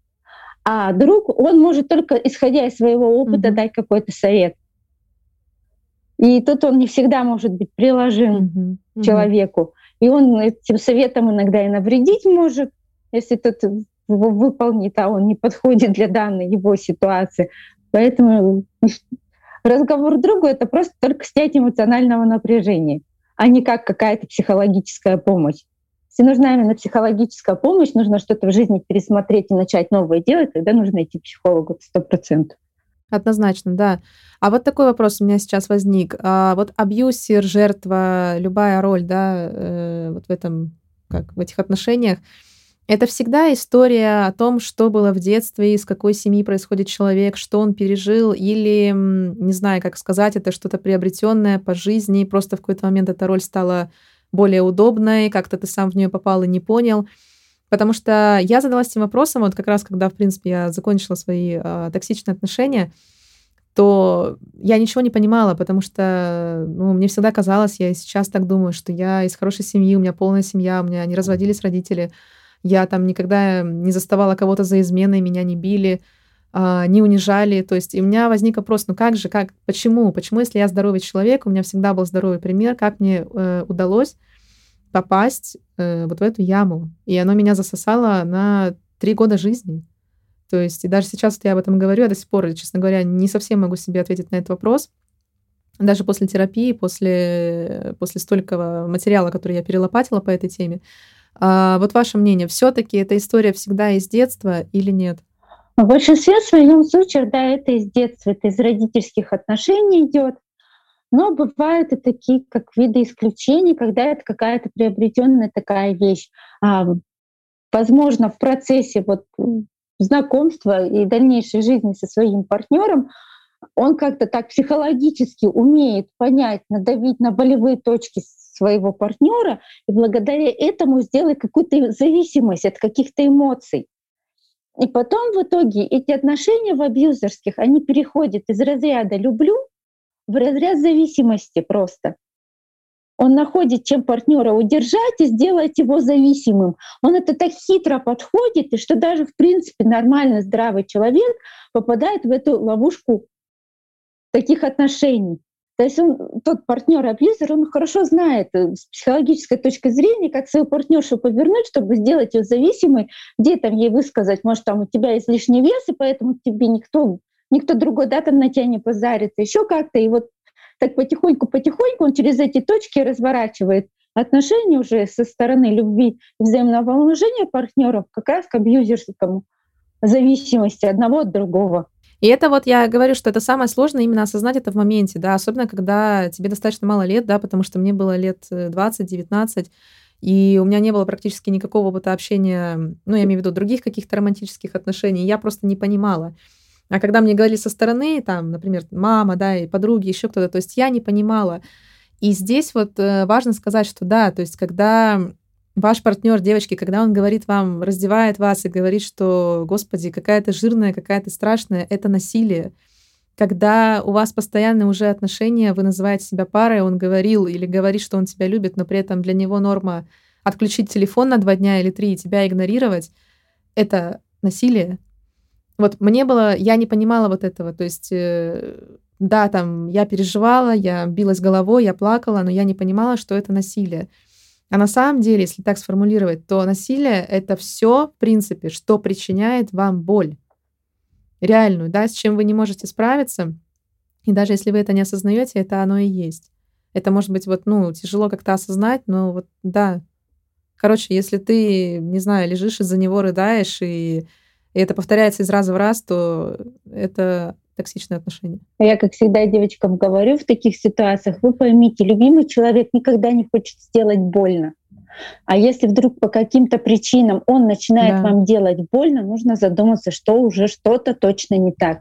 А друг, он может только, исходя из своего опыта, mm-hmm. дать какой-то совет. И тут он не всегда может быть приложим mm-hmm. человеку. И он этим советом иногда и навредить может, если тот выполнит, а он не подходит для данной его ситуации. Поэтому разговор другу — это просто только снять эмоционального напряжения, а не как какая-то психологическая помощь. Если нужна именно психологическая помощь, нужно что-то в жизни пересмотреть и начать новое делать, тогда нужно идти к психологу сто процентов. Однозначно, да. А вот такой вопрос у меня сейчас возник. А вот абьюсер, жертва, любая роль, да, э, вот в этом, как в этих отношениях, это всегда история о том, что было в детстве, из какой семьи происходит человек, что он пережил, или, не знаю, как сказать, это что-то приобретенное по жизни, просто в какой-то момент эта роль стала более удобной, как-то ты сам в нее попал и не понял. Потому что я задалась этим вопросом, вот как раз когда, в принципе, я закончила свои э, токсичные отношения, то я ничего не понимала, потому что ну, мне всегда казалось, я и сейчас так думаю, что я из хорошей семьи, у меня полная семья, у меня не разводились родители, я там никогда не заставала кого-то за изменой, меня не били, а, не унижали. То есть и у меня возник вопрос, ну как же, как, почему? Почему, если я здоровый человек, у меня всегда был здоровый пример, как мне э, удалось попасть э, вот в эту яму? И оно меня засосало на три года жизни. То есть и даже сейчас вот я об этом говорю, я до сих пор, честно говоря, не совсем могу себе ответить на этот вопрос. Даже после терапии, после, после столького материала, который я перелопатила по этой теме. А, вот ваше мнение, все-таки эта история всегда из детства или нет? В большинстве своем случаев, да, это из детства, это из родительских отношений идет. Но бывают и такие, как виды исключений, когда это какая-то приобретенная такая вещь. А, возможно, в процессе вот знакомства и дальнейшей жизни со своим партнером он как-то так психологически умеет понять, надавить на болевые точки своего партнера и благодаря этому сделать какую-то зависимость от каких-то эмоций. И потом в итоге эти отношения в абьюзерских, они переходят из разряда «люблю» в разряд зависимости просто. Он находит, чем партнера удержать и сделать его зависимым. Он это так хитро подходит, и что даже, в принципе, нормально здравый человек попадает в эту ловушку таких отношений. То есть он, тот партнер-абьюзер, он хорошо знает э, с психологической точки зрения, как свою партнершу повернуть, чтобы сделать ее зависимой, где там ей высказать, может, там у тебя излишний вес, и поэтому тебе никто, никто другой да, там на тебя не позарится, еще как-то. И вот так потихоньку-потихоньку он через эти точки разворачивает отношения уже со стороны любви взаимного уважения партнеров как раз к абьюзерскому зависимости одного от другого. И это вот я говорю, что это самое сложное именно осознать это в моменте, да, особенно когда тебе достаточно мало лет, да, потому что мне было лет 20-19, э, и у меня не было практически никакого опыта общения, ну, я имею в виду других каких-то романтических отношений, я просто не понимала. А когда мне говорили со стороны, там, например, мама, да, и подруги, еще кто-то, то есть я не понимала. И здесь вот э, важно сказать, что да, то есть когда ваш партнер, девочки, когда он говорит вам, раздевает вас и говорит, что, господи, какая-то жирная, какая-то страшная, это насилие. Когда у вас постоянные уже отношения, вы называете себя парой, он говорил или говорит, что он тебя любит, но при этом для него норма отключить телефон на два дня или три и тебя игнорировать, это насилие. Вот мне было, я не понимала вот этого, то есть э, да, там я переживала, я билась головой, я плакала, но я не понимала, что это насилие. А на самом деле, если так сформулировать, то насилие — это все, в принципе, что причиняет вам боль. Реальную, да, с чем вы не можете справиться. И даже если вы это не осознаете, это оно и есть. Это может быть вот, ну, тяжело как-то осознать, но вот, да. Короче, если ты, не знаю, лежишь из-за него, рыдаешь, и, и это повторяется из раза в раз, то это токсичные отношения. Я, как всегда, девочкам говорю в таких ситуациях, вы поймите, любимый человек никогда не хочет сделать больно. А если вдруг по каким-то причинам он начинает да. вам делать больно, нужно задуматься, что уже что-то точно не так.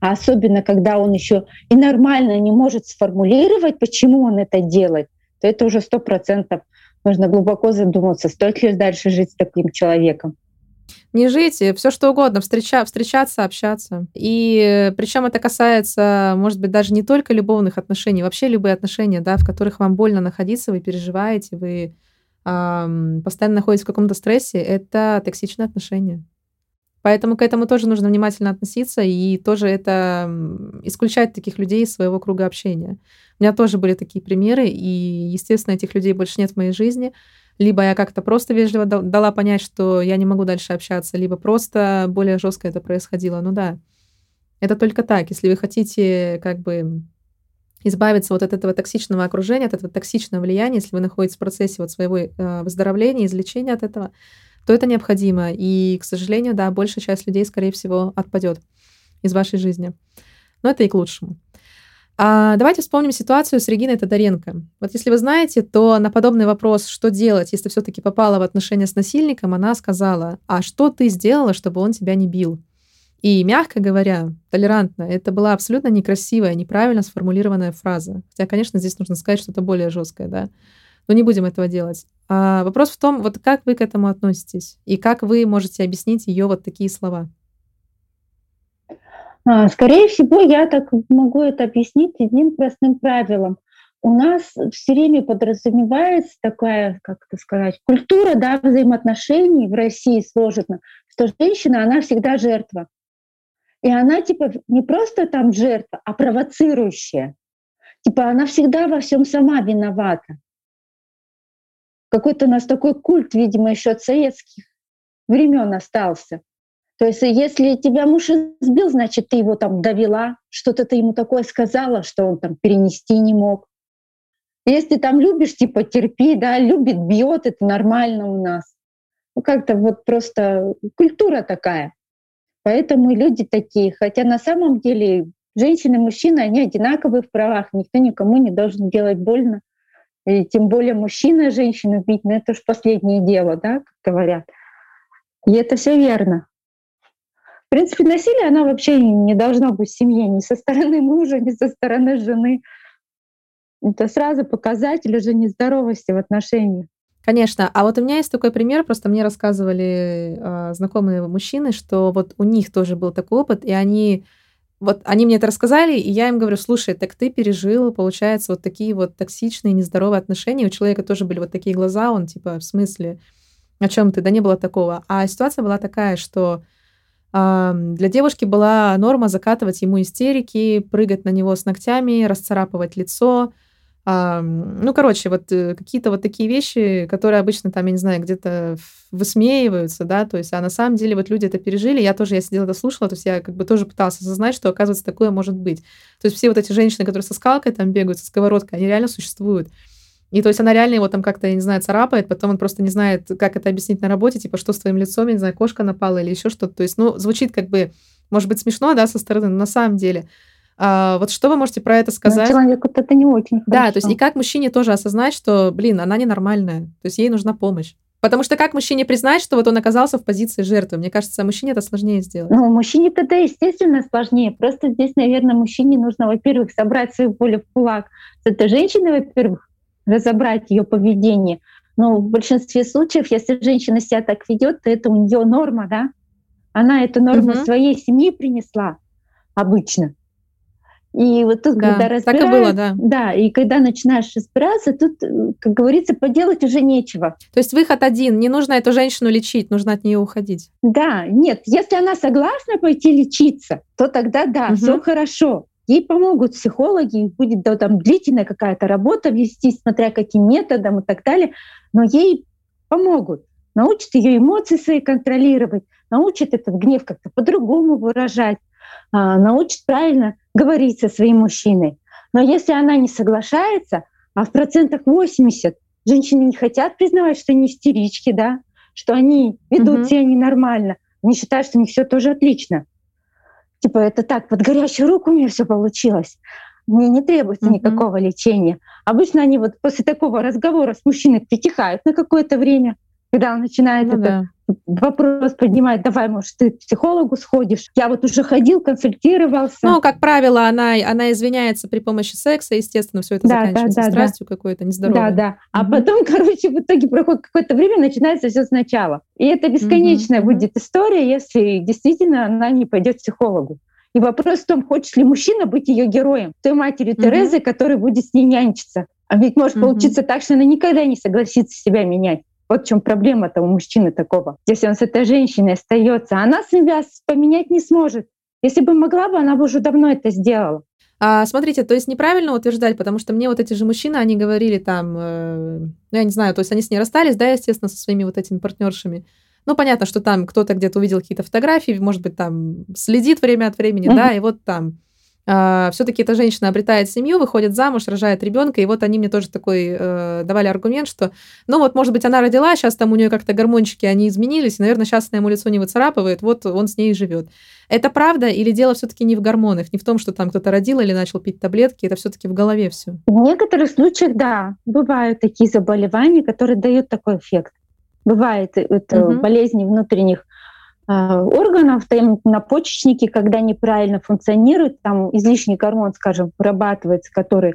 А особенно, когда он еще и нормально не может сформулировать, почему он это делает, то это уже сто процентов нужно глубоко задуматься, стоит ли дальше жить с таким человеком. Не жить, все что угодно, встреча, встречаться, общаться. И причем это касается, может быть, даже не только любовных отношений, вообще любые отношения, да, в которых вам больно находиться, вы переживаете, вы эм, постоянно находитесь в каком-то стрессе, это токсичные отношения. Поэтому к этому тоже нужно внимательно относиться и тоже это исключать таких людей из своего круга общения. У меня тоже были такие примеры, и, естественно, этих людей больше нет в моей жизни. Либо я как-то просто вежливо дала понять, что я не могу дальше общаться, либо просто более жестко это происходило. Ну да, это только так. Если вы хотите как бы избавиться вот от этого токсичного окружения, от этого токсичного влияния, если вы находитесь в процессе вот своего э, выздоровления, излечения от этого, то это необходимо. И, к сожалению, да, большая часть людей, скорее всего, отпадет из вашей жизни. Но это и к лучшему. А давайте вспомним ситуацию с Региной Тодоренко. Вот если вы знаете, то на подобный вопрос, что делать, если все-таки попала в отношения с насильником, она сказала, а что ты сделала, чтобы он тебя не бил? И, мягко говоря, толерантно, это была абсолютно некрасивая, неправильно сформулированная фраза. Хотя, конечно, здесь нужно сказать что-то более жесткое, да. Но не будем этого делать. А вопрос в том, вот как вы к этому относитесь и как вы можете объяснить ее вот такие слова. А, скорее всего, я так могу это объяснить одним простым правилом. У нас все время подразумевается такая, как это сказать, культура да, взаимоотношений в России сложена, что женщина, она всегда жертва. И она типа не просто там жертва, а провоцирующая. Типа она всегда во всем сама виновата. Какой-то у нас такой культ, видимо, еще от советских времен остался. То есть если тебя муж избил, значит, ты его там довела, что-то ты ему такое сказала, что он там перенести не мог. Если там любишь, типа терпи, да, любит, бьет, это нормально у нас. Ну как-то вот просто культура такая. Поэтому люди такие. Хотя на самом деле женщины и мужчины, они одинаковые в правах. Никто никому не должен делать больно. И тем более мужчина женщину бить, ну это уж последнее дело, да, как говорят. И это все верно. В принципе, насилие, оно вообще не должно быть в семье ни со стороны мужа, ни со стороны жены. Это сразу показатель уже нездоровости в отношениях. Конечно. А вот у меня есть такой пример, просто мне рассказывали э, знакомые мужчины, что вот у них тоже был такой опыт, и они вот они мне это рассказали, и я им говорю, слушай, так ты пережил, получается, вот такие вот токсичные, нездоровые отношения. У человека тоже были вот такие глаза, он типа, в смысле, о чем ты? Да не было такого. А ситуация была такая, что для девушки была норма закатывать ему истерики, прыгать на него с ногтями, расцарапывать лицо, ну, короче, вот э, какие-то вот такие вещи, которые обычно там, я не знаю, где-то высмеиваются, да, то есть, а на самом деле вот люди это пережили, я тоже, я сидела, это слушала, то есть я как бы тоже пыталась осознать, что, оказывается, такое может быть. То есть все вот эти женщины, которые со скалкой там бегают, со сковородкой, они реально существуют. И то есть она реально его там как-то, я не знаю, царапает, потом он просто не знает, как это объяснить на работе, типа, что с твоим лицом, я не знаю, кошка напала или еще что-то. То есть, ну, звучит как бы, может быть, смешно, да, со стороны, но на самом деле а, вот что вы можете про это сказать? Но человеку это не очень хорошо. Да, то есть и как мужчине тоже осознать, что, блин, она ненормальная, то есть ей нужна помощь. Потому что как мужчине признать, что вот он оказался в позиции жертвы? Мне кажется, мужчине это сложнее сделать. Ну, мужчине это, естественно, сложнее. Просто здесь, наверное, мужчине нужно, во-первых, собрать свою волю в кулак с этой женщиной, во-первых, разобрать ее поведение. Но в большинстве случаев, если женщина себя так ведет, то это у нее норма, да? Она эту норму угу. своей семьи принесла обычно. И вот тут, да, когда разбираешь, так и было, да. да, и когда начинаешь разбираться, тут, э, как говорится, поделать уже нечего. То есть выход один, не нужно эту женщину лечить, нужно от нее уходить. Да, нет, если она согласна пойти лечиться, то тогда да, угу. все хорошо. Ей помогут психологи, будет да, там длительная какая-то работа вести, смотря каким методом и так далее, но ей помогут, научат ее эмоции свои контролировать, научат этот гнев как-то по-другому выражать, а, научат правильно говорить со своим мужчиной. Но если она не соглашается, а в процентах 80 женщины не хотят признавать, что они истерички, да, что они ведут угу. себя ненормально, они считают, что у них все тоже отлично, Типа это так, под горячую руку у меня все получилось. Мне не требуется mm-hmm. никакого лечения. Обычно они вот после такого разговора с мужчиной притихают на какое-то время, когда он начинает ну, это да вопрос поднимает, давай, может, ты к психологу сходишь. Я вот уже ходил, консультировался. Ну, как правило, она, она извиняется при помощи секса, естественно, все это да, заканчивается да, да, страстью да. какой-то нездоровой. Да, да. А угу. потом, короче, в итоге проходит какое-то время, начинается все сначала. И это бесконечная угу. будет история, если действительно она не пойдет к психологу. И вопрос в том, хочет ли мужчина быть ее героем, той матерью угу. Терезы, которая будет с ней нянчиться. А ведь может угу. получиться так, что она никогда не согласится себя менять. Вот в чем проблема-то у мужчины такого. Если он с этой женщиной остается, она себя поменять не сможет. Если бы могла бы, она бы уже давно это сделала. А, смотрите, то есть неправильно утверждать, потому что мне вот эти же мужчины, они говорили там, э, ну я не знаю, то есть они с ней расстались, да, естественно, со своими вот этими партнершами. Ну, понятно, что там кто-то где-то увидел какие-то фотографии, может быть, там следит время от времени, mm-hmm. да, и вот там А, все-таки эта женщина обретает семью, выходит замуж, рожает ребенка, и вот они мне тоже такой uh, давали аргумент, что, ну вот, может быть, она родила, сейчас там у нее как-то гормончики, они изменились, и, наверное, сейчас она ему лицо не выцарапывает, вот он с ней и живет. Это правда или дело все-таки не в гормонах, не в том, что там кто-то родил или начал пить таблетки, это все-таки в голове все? В некоторых случаях, да, бывают такие заболевания, которые дают такой эффект. Бывает это угу. болезни внутренних органов, там на почечнике, когда неправильно функционирует, там излишний гормон, скажем, вырабатывается, который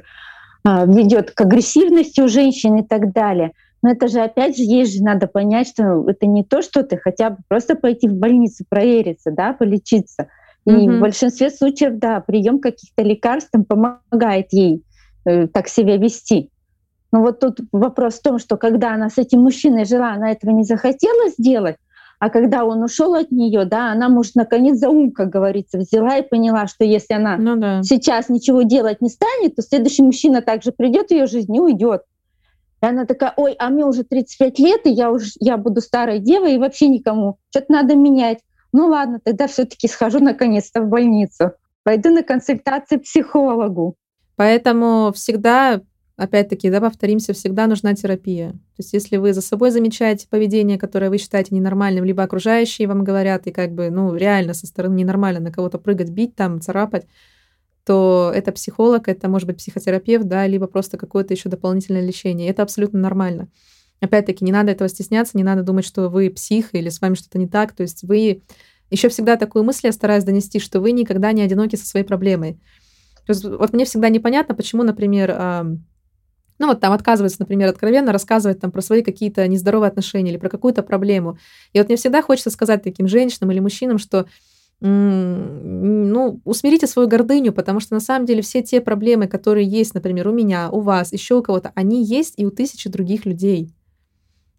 а, ведет к агрессивности у женщин и так далее. Но это же опять же есть же надо понять, что это не то, что ты хотя бы просто пойти в больницу провериться, да, полечиться. И mm-hmm. в большинстве случаев, да, прием каких-то лекарств помогает ей э, так себя вести. Но вот тут вопрос в том, что когда она с этим мужчиной жила, она этого не захотела сделать, а когда он ушел от нее, да, она, может, наконец за ум, как говорится, взяла и поняла, что если она ну, да. сейчас ничего делать не станет, то следующий мужчина также придет в ее жизнь и уйдет. И она такая, ой, а мне уже 35 лет, и я уже я буду старой девой, и вообще никому. Что-то надо менять. Ну ладно, тогда все-таки схожу наконец-то в больницу. Пойду на консультации к психологу. Поэтому всегда опять-таки, да, повторимся, всегда нужна терапия. То есть если вы за собой замечаете поведение, которое вы считаете ненормальным, либо окружающие вам говорят, и как бы, ну, реально со стороны ненормально на кого-то прыгать, бить там, царапать, то это психолог, это может быть психотерапевт, да, либо просто какое-то еще дополнительное лечение. Это абсолютно нормально. Опять-таки, не надо этого стесняться, не надо думать, что вы псих или с вами что-то не так. То есть вы еще всегда такую мысль я стараюсь донести, что вы никогда не одиноки со своей проблемой. То есть вот мне всегда непонятно, почему, например, ну вот там отказывается, например, откровенно рассказывать там про свои какие-то нездоровые отношения или про какую-то проблему. И вот мне всегда хочется сказать таким женщинам или мужчинам, что ну, усмирите свою гордыню, потому что на самом деле все те проблемы, которые есть, например, у меня, у вас, еще у кого-то, они есть и у тысячи других людей.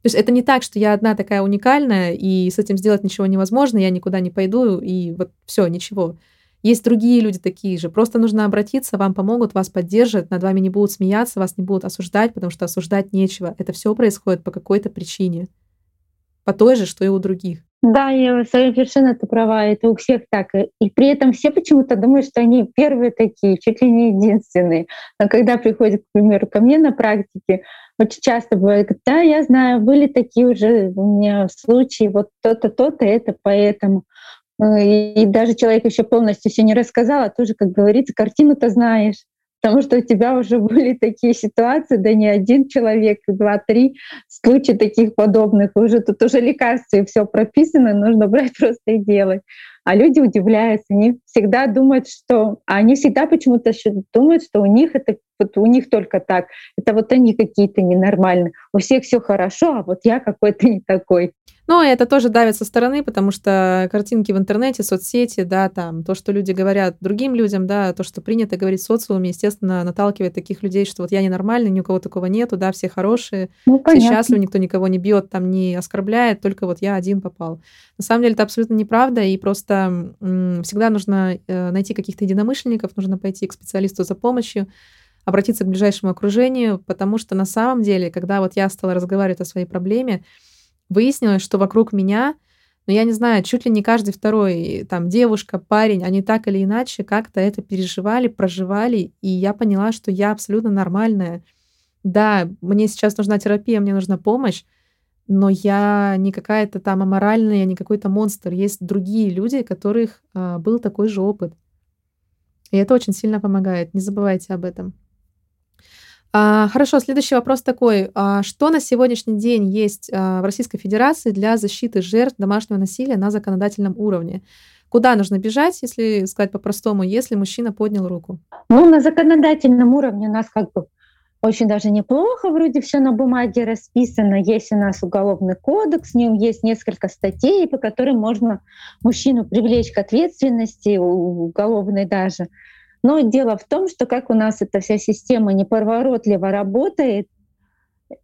То есть это не так, что я одна такая уникальная, и с этим сделать ничего невозможно, я никуда не пойду, и вот все, ничего. Есть другие люди такие же. Просто нужно обратиться, вам помогут, вас поддержат, над вами не будут смеяться, вас не будут осуждать, потому что осуждать нечего. Это все происходит по какой-то причине. По той же, что и у других. Да, я совершенно ты права, это у всех так. И при этом все почему-то думают, что они первые такие, чуть ли не единственные. Но когда приходят, к примеру, ко мне на практике, очень часто бывает, да, я знаю, были такие уже у меня случаи, вот то-то, то-то, это поэтому. И даже человек еще полностью все не рассказал, а тоже, как говорится, картину-то знаешь. Потому что у тебя уже были такие ситуации, да не один человек, два-три случаи таких подобных. Уже тут уже лекарства и все прописано, нужно брать просто и делать. А люди удивляются, они всегда думают, что... А они всегда почему-то думают, что у них это вот у них только так. Это вот они какие-то ненормальные. У всех все хорошо, а вот я какой-то не такой. Ну, это тоже давит со стороны, потому что картинки в интернете, соцсети, да, там, то, что люди говорят другим людям, да, то, что принято говорить в социуме, естественно, наталкивает таких людей, что вот я ненормальный, ни у кого такого нету, да, все хорошие, ну, все счастливы, никто никого не бьет, там, не оскорбляет, только вот я один попал. На самом деле это абсолютно неправда, и просто м- всегда нужно э, найти каких-то единомышленников, нужно пойти к специалисту за помощью, обратиться к ближайшему окружению, потому что на самом деле, когда вот я стала разговаривать о своей проблеме, выяснилось, что вокруг меня, ну, я не знаю, чуть ли не каждый второй, там, девушка, парень, они так или иначе как-то это переживали, проживали, и я поняла, что я абсолютно нормальная. Да, мне сейчас нужна терапия, мне нужна помощь, но я не какая-то там аморальная, я не какой-то монстр. Есть другие люди, у которых а, был такой же опыт. И это очень сильно помогает. Не забывайте об этом. А, хорошо, следующий вопрос такой. А, что на сегодняшний день есть а, в Российской Федерации для защиты жертв домашнего насилия на законодательном уровне? Куда нужно бежать, если сказать по-простому, если мужчина поднял руку? Ну, на законодательном уровне у нас как бы очень даже неплохо, вроде все на бумаге расписано. Есть у нас уголовный кодекс, в нем есть несколько статей, по которым можно мужчину привлечь к ответственности, уголовной даже. Но дело в том, что как у нас эта вся система неповоротливо работает,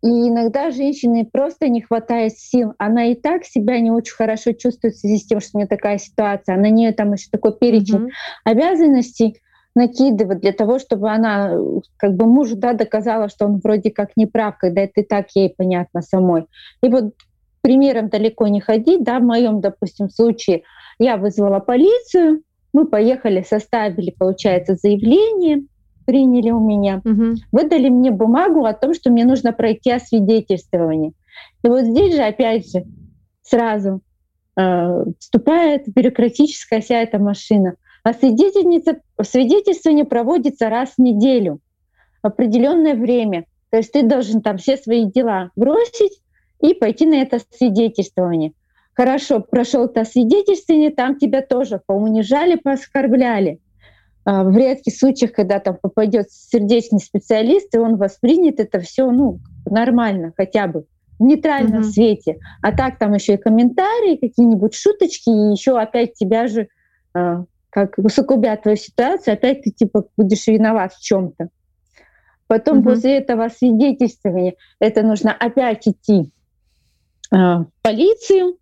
и иногда женщине просто не хватает сил. Она и так себя не очень хорошо чувствует в связи с тем, что у нее такая ситуация. На нее там еще такой перечень mm-hmm. обязанностей накидывать для того, чтобы она как бы мужу да, доказала, что он вроде как не прав, когда это и так ей понятно самой. И вот примером далеко не ходить, да, в моем, допустим, случае я вызвала полицию, мы поехали, составили, получается, заявление, приняли у меня, угу. выдали мне бумагу о том, что мне нужно пройти освидетельствование. И вот здесь же, опять же, сразу э, вступает бюрократическая вся эта машина. А свидетельствование проводится раз в неделю, определенное время. То есть ты должен там все свои дела бросить и пойти на это свидетельствование. Хорошо, прошел это свидетельствование, там тебя тоже поунижали, пооскорбляли. А в редких случаях, когда там попадет сердечный специалист, и он воспринят это все ну, нормально, хотя бы в нейтральном mm-hmm. свете. А так там еще и комментарии, какие-нибудь шуточки, и еще опять тебя же а, как усугубят твою ситуацию, опять ты типа будешь виноват в чем-то. Потом угу. после этого свидетельствования это нужно опять идти э, в полицию,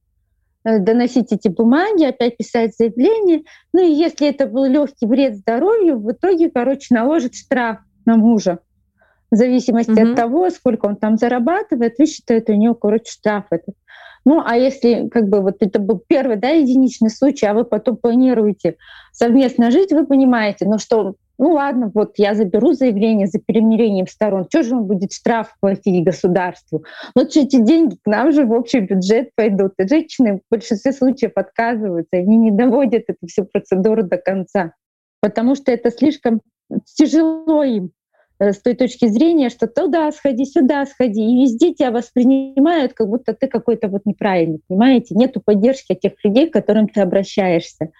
доносить эти бумаги, опять писать заявление. Ну и если это был легкий вред здоровью, в итоге, короче, наложит штраф на мужа. В зависимости угу. от того, сколько он там зарабатывает, высчитает у него, короче, штраф этот. Ну, а если как бы вот это был первый, да, единичный случай, а вы потом планируете совместно жить, вы понимаете, ну что, ну ладно, вот я заберу заявление за перемирением сторон, что же он будет штраф платить государству? Лучше эти деньги к нам же в общий бюджет пойдут. И женщины в большинстве случаев отказываются, они не доводят эту всю процедуру до конца, потому что это слишком тяжело им. Э, с той точки зрения, что туда сходи, сюда сходи, и везде тебя воспринимают, как будто ты какой-то вот неправильный, понимаете? Нету поддержки тех людей, к которым ты обращаешься.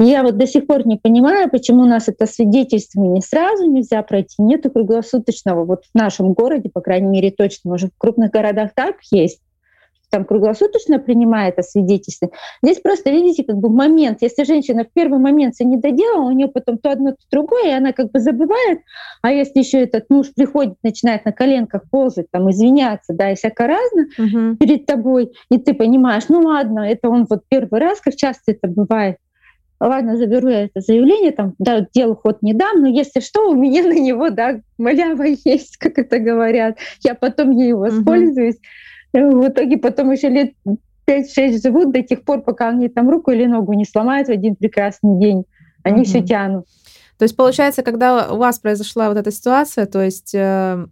И я вот до сих пор не понимаю, почему у нас это свидетельствование сразу нельзя пройти, нету круглосуточного. Вот в нашем городе, по крайней мере, точно, может, в крупных городах так есть, там круглосуточно принимает освидетельство. Здесь просто, видите, как бы момент, если женщина в первый момент все не доделала, у нее потом то одно, то другое, и она как бы забывает, а если еще этот муж приходит, начинает на коленках ползать, там, извиняться, да, и всяко разно угу. перед тобой, и ты понимаешь, ну ладно, это он вот первый раз, как часто это бывает, ладно, заберу я это заявление, там, да, делу ход не дам, но если что, у меня на него, да, малява есть, как это говорят, я потом ей воспользуюсь. Угу. В итоге потом еще лет 5-6 живут до тех пор, пока они там руку или ногу не сломают в один прекрасный день. Они угу. все тянут. То есть, получается, когда у вас произошла вот эта ситуация, то есть э,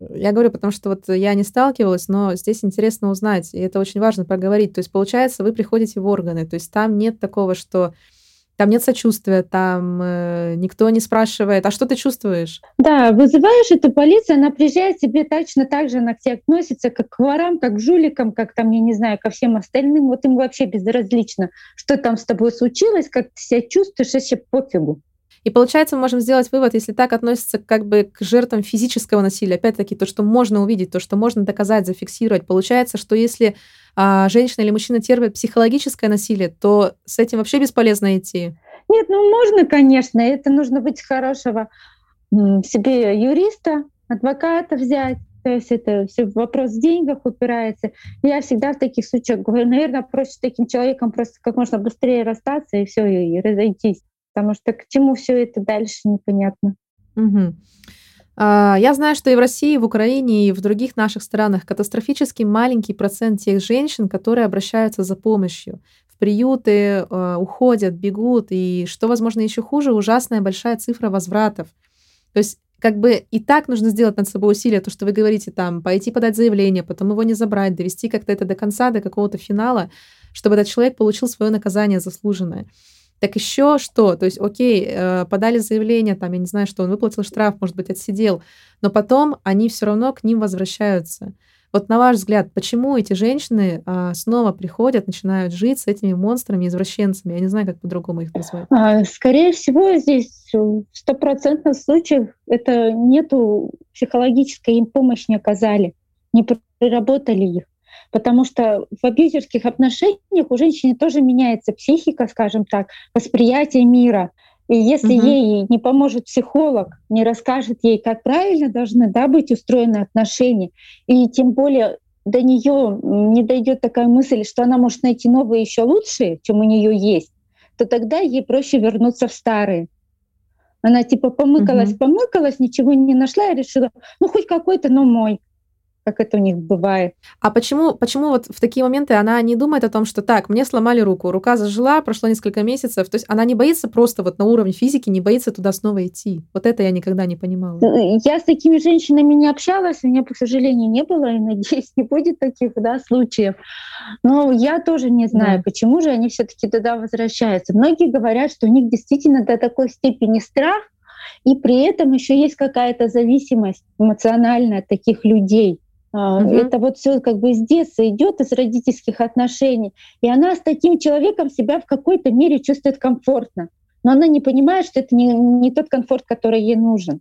я говорю, потому что вот я не сталкивалась, но здесь интересно узнать, и это очень важно поговорить. То есть, получается, вы приходите в органы, то есть там нет такого, что там нет сочувствия, там э, никто не спрашивает, а что ты чувствуешь? Да, вызываешь эту полицию, она приезжает тебе точно так же, она к тебе относится как к ворам, как к жуликам, как там, я не знаю, ко всем остальным. Вот им вообще безразлично, что там с тобой случилось, как ты себя чувствуешь, вообще пофигу. И получается, мы можем сделать вывод, если так относится как бы к жертвам физического насилия, опять-таки то, что можно увидеть, то, что можно доказать, зафиксировать. Получается, что если а, женщина или мужчина терпит психологическое насилие, то с этим вообще бесполезно идти. Нет, ну можно, конечно. Это нужно быть хорошего себе юриста, адвоката взять. То есть это все вопрос в деньгах упирается. Я всегда в таких случаях говорю, наверное, проще таким человеком просто как можно быстрее расстаться и все, и разойтись потому что к чему все это дальше непонятно. Угу. Я знаю, что и в России, и в Украине, и в других наших странах катастрофически маленький процент тех женщин, которые обращаются за помощью. В приюты э, уходят, бегут, и что, возможно, еще хуже, ужасная большая цифра возвратов. То есть как бы и так нужно сделать над собой усилия, то, что вы говорите, там, пойти подать заявление, потом его не забрать, довести как-то это до конца, до какого-то финала, чтобы этот человек получил свое наказание заслуженное. Так еще что? То есть, окей, э, подали заявление, там, я не знаю, что он выплатил штраф, может быть, отсидел, но потом они все равно к ним возвращаются. Вот на ваш взгляд, почему эти женщины а, снова приходят, начинают жить с этими монстрами, извращенцами? Я не знаю, как по-другому их назвать. А, скорее всего, здесь в стопроцентных случаях это нету психологической им помощи не оказали, не проработали их. Потому что в абьюзерских отношениях у женщины тоже меняется психика, скажем так, восприятие мира — и если угу. ей не поможет психолог, не расскажет ей, как правильно должны да, быть устроены отношения, и тем более до нее не дойдет такая мысль, что она может найти новые еще лучшие, чем у нее есть, то тогда ей проще вернуться в старые. Она типа помыкалась, угу. помыкалась, ничего не нашла и решила, ну хоть какой-то, но мой как это у них бывает. А почему, почему вот в такие моменты она не думает о том, что так, мне сломали руку, рука зажила, прошло несколько месяцев, то есть она не боится просто вот на уровне физики, не боится туда снова идти. Вот это я никогда не понимала. Э, я с такими женщинами не общалась, у меня, к сожалению, не было, и надеюсь, не будет таких да, случаев. Но я тоже не знаю, да. почему же они все-таки туда возвращаются. Многие говорят, что у них действительно до такой степени страх, и при этом еще есть какая-то зависимость эмоциональная от таких людей. Угу. Это вот все как бы с детства идет из родительских отношений. И она с таким человеком себя в какой-то мере чувствует комфортно. Но она не понимает, что это не, не тот комфорт, который ей нужен.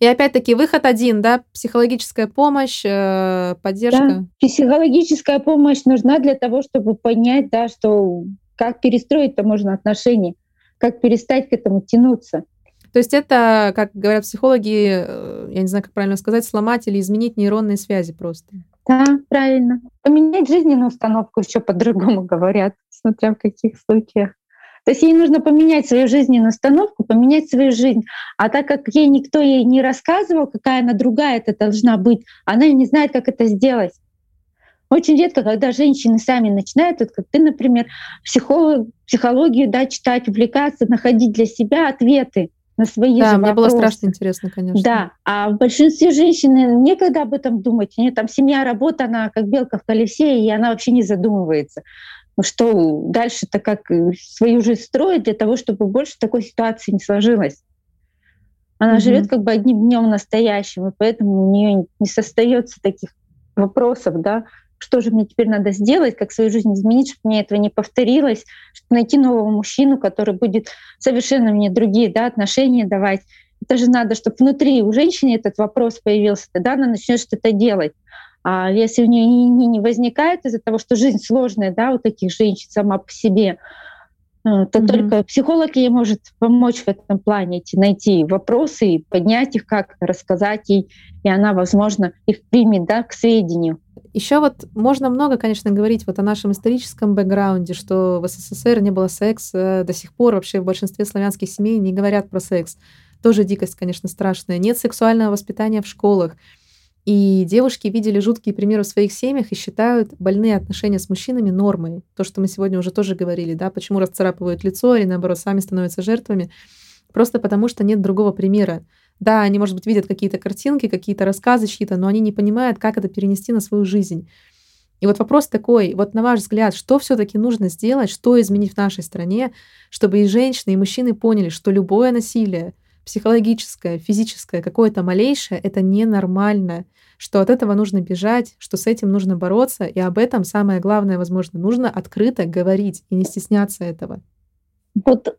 И опять-таки выход один, да, психологическая помощь, э, поддержка. Да. Психологическая помощь нужна для того, чтобы понять, да, что как перестроить-то можно отношения, как перестать к этому тянуться. То есть это, как говорят психологи, э, я не знаю, как правильно сказать, сломать или изменить нейронные связи просто. Да, правильно. Поменять жизненную установку еще по-другому говорят, смотря в каких случаях. То есть ей нужно поменять свою жизненную установку, поменять свою жизнь. А так как ей никто ей не рассказывал, какая она другая это должна быть, она не знает, как это сделать. Очень редко, когда женщины сами начинают, вот как ты, например, психолог, психологию да, читать, увлекаться, находить для себя ответы на свои да, же мне вопросы. было страшно интересно, конечно. Да, а в большинстве женщин некогда об этом думать. У нее там семья, работа, она как белка в колесе, и она вообще не задумывается. Ну что дальше-то как э, свою жизнь строить для того, чтобы больше такой ситуации не сложилось. Она mm живет как бы одним днем настоящим, и поэтому у нее не состоится таких вопросов, да, что же мне теперь надо сделать, как свою жизнь изменить, чтобы мне этого не повторилось, чтобы найти нового мужчину, который будет совершенно мне другие да, отношения давать. Это же надо, чтобы внутри у женщины этот вопрос появился, тогда она начнет что-то делать. А если у нее не, не, не возникает из-за того, что жизнь сложная, да, у таких женщин сама по себе, то mm-hmm. только психолог ей может помочь в этом плане, найти вопросы, поднять их как-то, рассказать ей, и она, возможно, их примет да, к сведению. Еще вот можно много, конечно, говорить вот о нашем историческом бэкграунде, что в СССР не было секса, до сих пор вообще в большинстве славянских семей не говорят про секс. Тоже дикость, конечно, страшная. Нет сексуального воспитания в школах. И девушки видели жуткие примеры в своих семьях и считают больные отношения с мужчинами нормой. То, что мы сегодня уже тоже говорили, да, почему расцарапывают лицо или, наоборот, сами становятся жертвами. Просто потому, что нет другого примера. Да, они, может быть, видят какие-то картинки, какие-то рассказы чьи-то, но они не понимают, как это перенести на свою жизнь. И вот вопрос такой, вот на ваш взгляд, что все-таки нужно сделать, что изменить в нашей стране, чтобы и женщины, и мужчины поняли, что любое насилие, психологическое, физическое, какое-то малейшее, это ненормально, что от этого нужно бежать, что с этим нужно бороться, и об этом самое главное, возможно, нужно открыто говорить и не стесняться этого. Вот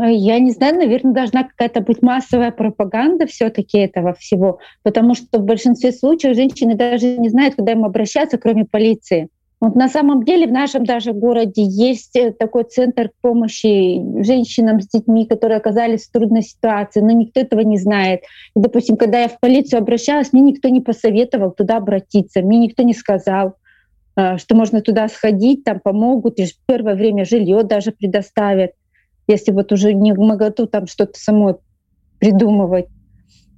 Э, я не знаю, наверное, должна какая-то быть массовая пропаганда все-таки этого всего, потому что в большинстве случаев женщины даже не знают, куда им обращаться, кроме полиции. Вот на самом деле в нашем даже городе есть э, такой центр помощи женщинам с детьми, которые оказались в трудной ситуации, но никто этого не знает. И, допустим, когда я в полицию обращалась, мне никто не посоветовал туда обратиться, мне никто не сказал, э, что можно туда сходить, там помогут, и в первое время жилье даже предоставят если вот уже не моготу там что-то самой придумывать.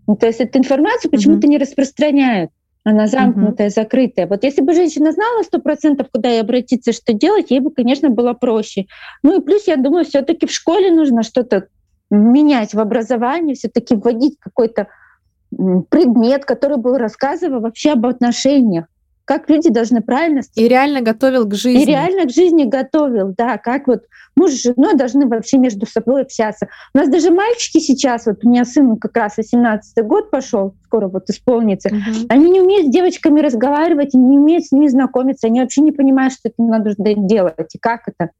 Ну, то есть эту информацию почему-то mm-hmm. не распространяют. Она замкнутая, mm-hmm. закрытая. Вот если бы женщина знала сто процентов, куда ей обратиться, что делать, ей бы, конечно, было проще. Ну и плюс, я думаю, все-таки в школе нужно что-то менять в образовании, все-таки вводить какой-то предмет, который был рассказывал вообще об отношениях как люди должны правильно... И реально готовил к жизни. И реально к жизни готовил, да, как вот муж с женой должны вообще между собой общаться. У нас даже мальчики сейчас, вот у меня сын как раз 18 год пошел, скоро вот исполнится, угу. они не умеют с девочками разговаривать, не умеют с ними знакомиться, они вообще не понимают, что это надо делать и как это.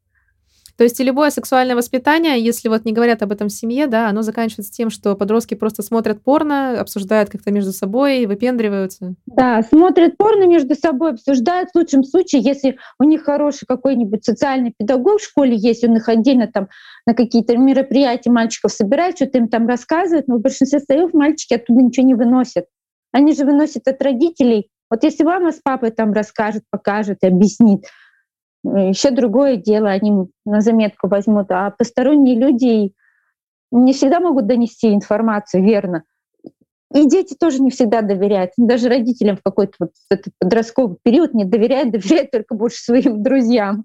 То есть и любое сексуальное воспитание, если вот не говорят об этом в семье, да, оно заканчивается тем, что подростки просто смотрят порно, обсуждают как-то между собой, выпендриваются. Да, смотрят порно между собой, обсуждают в лучшем случае, если у них хороший какой-нибудь социальный педагог в школе есть, он их отдельно там на какие-то мероприятия мальчиков собирает, что-то им там рассказывает, но в большинстве своих мальчики оттуда ничего не выносят. Они же выносят от родителей. Вот если мама с папой там расскажет, покажет, объяснит, еще другое дело, они на заметку возьмут, а посторонние люди не всегда могут донести информацию верно. И дети тоже не всегда доверяют. Даже родителям в какой-то вот этот подростковый период не доверяют, доверяют только больше своим друзьям.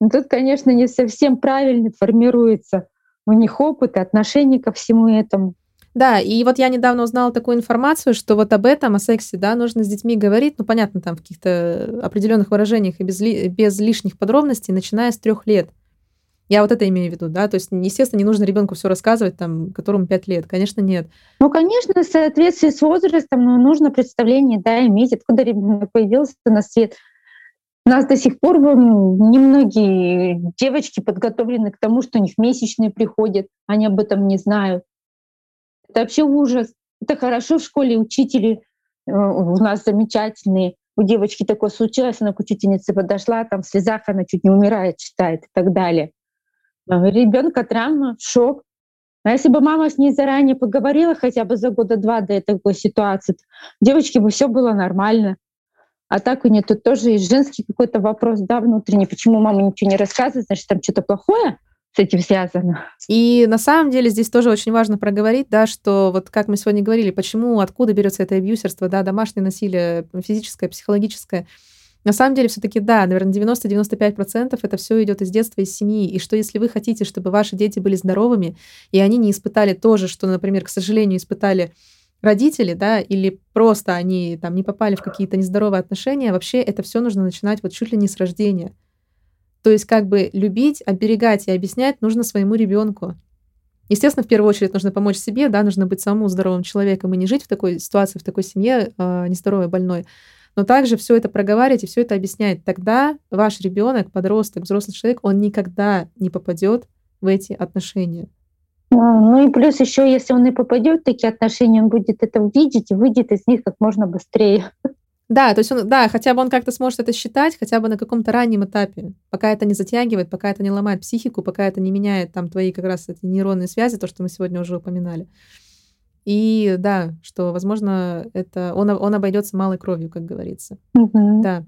Но тут, конечно, не совсем правильно формируется у них опыт и отношение ко всему этому. Да, и вот я недавно узнала такую информацию, что вот об этом, о сексе, да, нужно с детьми говорить, ну, понятно, там в каких-то определенных выражениях и без, ли, без лишних подробностей, начиная с трех лет. Я вот это имею в виду, да, то есть, естественно, не нужно ребенку все рассказывать, там, которому пять лет, конечно, нет. Ну, конечно, в соответствии с возрастом, но нужно представление, да, иметь, откуда ребенок появился на свет. У нас до сих пор немногие девочки подготовлены к тому, что у них месячные приходят, они об этом не знают. Это вообще ужас. Это хорошо в школе учители э, у нас замечательные. У девочки такое случилось, она к учительнице подошла, там в слезах она чуть не умирает, читает и так далее. Ребенка травма, шок. А если бы мама с ней заранее поговорила хотя бы за года два до такой ситуации, девочке бы все было нормально. А так у нее тут тоже есть женский какой-то вопрос, да, внутренний, почему мама ничего не рассказывает, значит, там что-то плохое с этим связано. И на самом деле здесь тоже очень важно проговорить, да, что вот как мы сегодня говорили, почему, откуда берется это абьюсерство, да, домашнее насилие, физическое, психологическое. На самом деле, все-таки, да, наверное, 90-95% это все идет из детства, из семьи. И что если вы хотите, чтобы ваши дети были здоровыми, и они не испытали то же, что, например, к сожалению, испытали родители, да, или просто они там не попали в какие-то нездоровые отношения, вообще это все нужно начинать вот чуть ли не с рождения. То есть как бы любить, оберегать и объяснять нужно своему ребенку. Естественно, в первую очередь нужно помочь себе, да, нужно быть самому здоровым человеком и не жить в такой ситуации, в такой семье э, нездоровой, больной. Но также все это проговаривать и все это объяснять. Тогда ваш ребенок, подросток, взрослый человек, он никогда не попадет в эти отношения. Ну и плюс еще, если он и попадет в такие отношения, он будет это видеть и выйдет из них как можно быстрее. Да, то есть он, да, хотя бы он как-то сможет это считать, хотя бы на каком-то раннем этапе, пока это не затягивает, пока это не ломает психику, пока это не меняет там твои как раз эти нейронные связи, то, что мы сегодня уже упоминали. И да, что, возможно, это он, он обойдется малой кровью, как говорится. Угу. Да.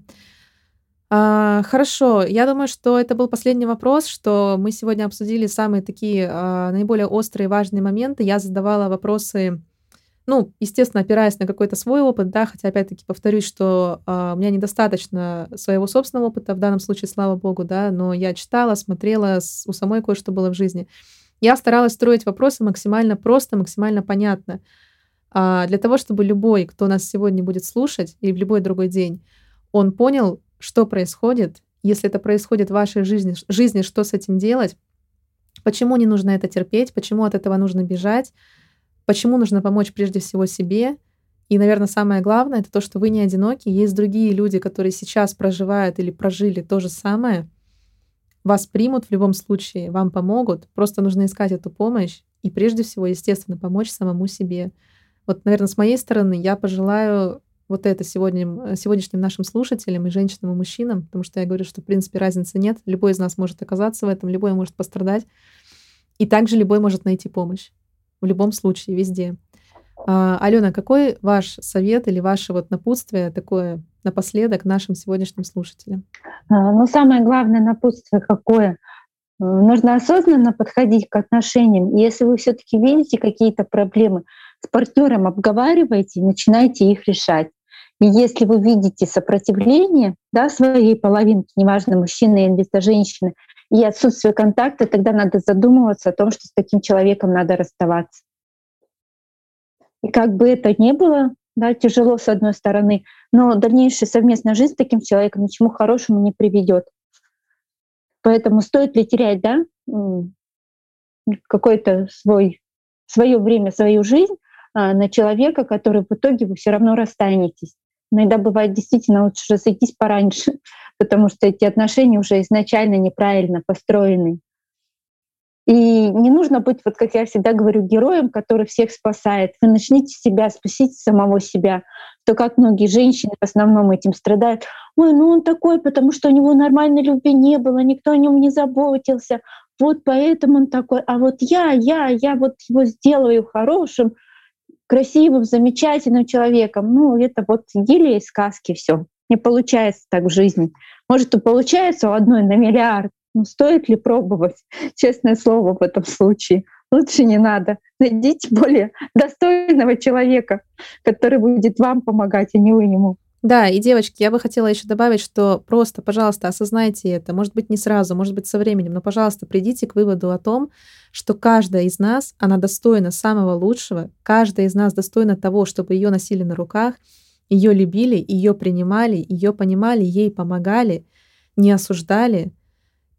А, хорошо, я думаю, что это был последний вопрос, что мы сегодня обсудили самые такие а, наиболее острые важные моменты. Я задавала вопросы ну, естественно, опираясь на какой-то свой опыт, да, хотя, опять-таки, повторюсь, что э, у меня недостаточно своего собственного опыта, в данном случае, слава богу, да, но я читала, смотрела, с, у самой кое-что было в жизни. Я старалась строить вопросы максимально просто, максимально понятно, э, для того, чтобы любой, кто нас сегодня будет слушать, или в любой другой день, он понял, что происходит, если это происходит в вашей жизни, жизни что с этим делать, почему не нужно это терпеть, почему от этого нужно бежать, Почему нужно помочь прежде всего себе? И, наверное, самое главное, это то, что вы не одиноки. Есть другие люди, которые сейчас проживают или прожили то же самое. Вас примут в любом случае, вам помогут. Просто нужно искать эту помощь. И прежде всего, естественно, помочь самому себе. Вот, наверное, с моей стороны я пожелаю вот это сегодня, сегодняшним нашим слушателям и женщинам, и мужчинам, потому что я говорю, что, в принципе, разницы нет. Любой из нас может оказаться в этом, любой может пострадать. И также любой может найти помощь в любом случае, везде. А, Алена, какой ваш совет или ваше вот напутствие такое напоследок нашим сегодняшним слушателям? А, ну, самое главное напутствие какое? Нужно осознанно подходить к отношениям. Если вы все-таки видите какие-то проблемы, с партнером обговаривайте начинайте их решать. И если вы видите сопротивление да, своей половинки, неважно, мужчины или это женщины, и отсутствие контакта, тогда надо задумываться о том, что с таким человеком надо расставаться. И как бы это ни было, да, тяжело с одной стороны, но дальнейшая совместная жизнь с таким человеком ни к чему хорошему не приведет. Поэтому стоит ли терять, да, какой-то свой, свое время, свою жизнь а, на человека, который в итоге вы все равно расстанетесь. Иногда бывает действительно лучше разойтись пораньше, потому что эти отношения уже изначально неправильно построены. И не нужно быть, вот как я всегда говорю, героем, который всех спасает. Вы начните себя, спасите самого себя. То как многие женщины в основном этим страдают. Ой, ну он такой, потому что у него нормальной любви не было, никто о нем не заботился. Вот поэтому он такой. А вот я, я, я вот его сделаю хорошим, красивым, замечательным человеком. Ну, это вот идиллия из сказки все. Не получается так в жизни. Может, и получается у одной на миллиард, ну, стоит ли пробовать? Честное слово в этом случае. Лучше не надо. Найдите более достойного человека, который будет вам помогать, а не вы ему. Да, и, девочки, я бы хотела еще добавить, что просто, пожалуйста, осознайте это. Может быть, не сразу, может быть, со временем, но, пожалуйста, придите к выводу о том, что каждая из нас, она достойна самого лучшего, каждая из нас достойна того, чтобы ее носили на руках, ее любили, ее принимали, ее понимали, ей помогали, не осуждали,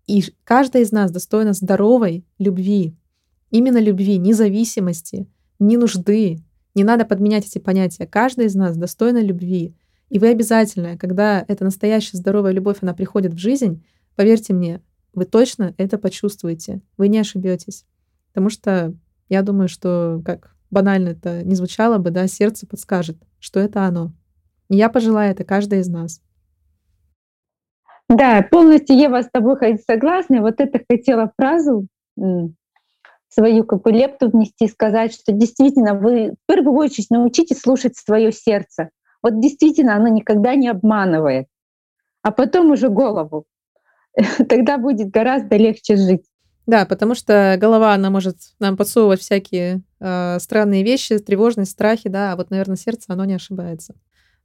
и каждая из нас достойна здоровой любви. Именно любви, независимости, ни нужды. Не надо подменять эти понятия. Каждая из нас достойна любви. И вы обязательно, когда эта настоящая здоровая любовь, она приходит в жизнь, поверьте мне, вы точно это почувствуете. Вы не ошибетесь. Потому что я думаю, что, как банально это не звучало бы, да, сердце подскажет, что это оно. И я пожелаю это каждой из нас. Да, полностью Ева с тобой согласна. Вот это хотела фразу свою как бы лепту внести, сказать, что действительно вы в первую очередь научитесь слушать свое сердце. Вот действительно оно никогда не обманывает. А потом уже голову. Тогда будет гораздо легче жить. Да, потому что голова, она может нам подсовывать всякие э, странные вещи, тревожность, страхи, да, а вот, наверное, сердце, оно не ошибается.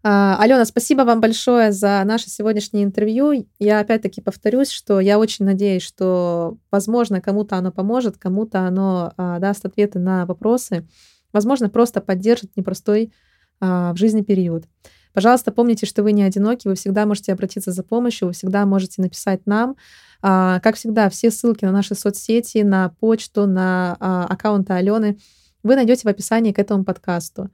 А, Алена, спасибо вам большое за наше сегодняшнее интервью. Я опять-таки повторюсь, что я очень надеюсь, что, возможно, кому-то оно поможет, кому-то оно а, даст ответы на вопросы, возможно, просто поддержит непростой в жизни период. Пожалуйста, помните, что вы не одиноки, вы всегда можете обратиться за помощью, вы всегда можете написать нам. Как всегда, все ссылки на наши соцсети, на почту, на аккаунты Алены вы найдете в описании к этому подкасту.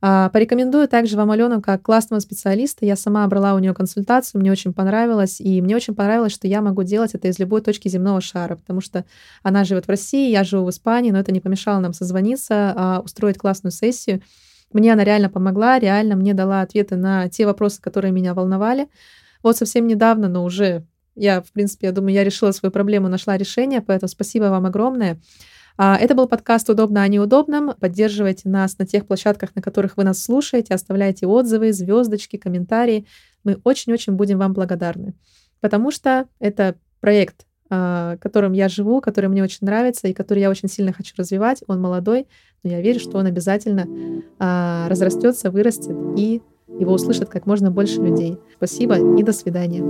А, порекомендую также вам Алену как классного специалиста. Я сама брала у нее консультацию, мне очень понравилось. И мне очень понравилось, что я могу делать это из любой точки земного шара, потому что она живет в России, я живу в Испании, но это не помешало нам созвониться, а, устроить классную сессию. Мне она реально помогла, реально мне дала ответы на те вопросы, которые меня волновали. Вот совсем недавно, но уже я, в принципе, я думаю, я решила свою проблему, нашла решение, поэтому спасибо вам огромное. А, это был подкаст «Удобно о неудобном». Поддерживайте нас на тех площадках, на которых вы нас слушаете, оставляйте отзывы, звездочки, комментарии. Мы очень-очень будем вам благодарны, потому что это проект, а, которым я живу, который мне очень нравится и который я очень сильно хочу развивать. Он молодой, но я верю, что он обязательно а, разрастется, вырастет и его услышат как можно больше людей. Спасибо и до свидания.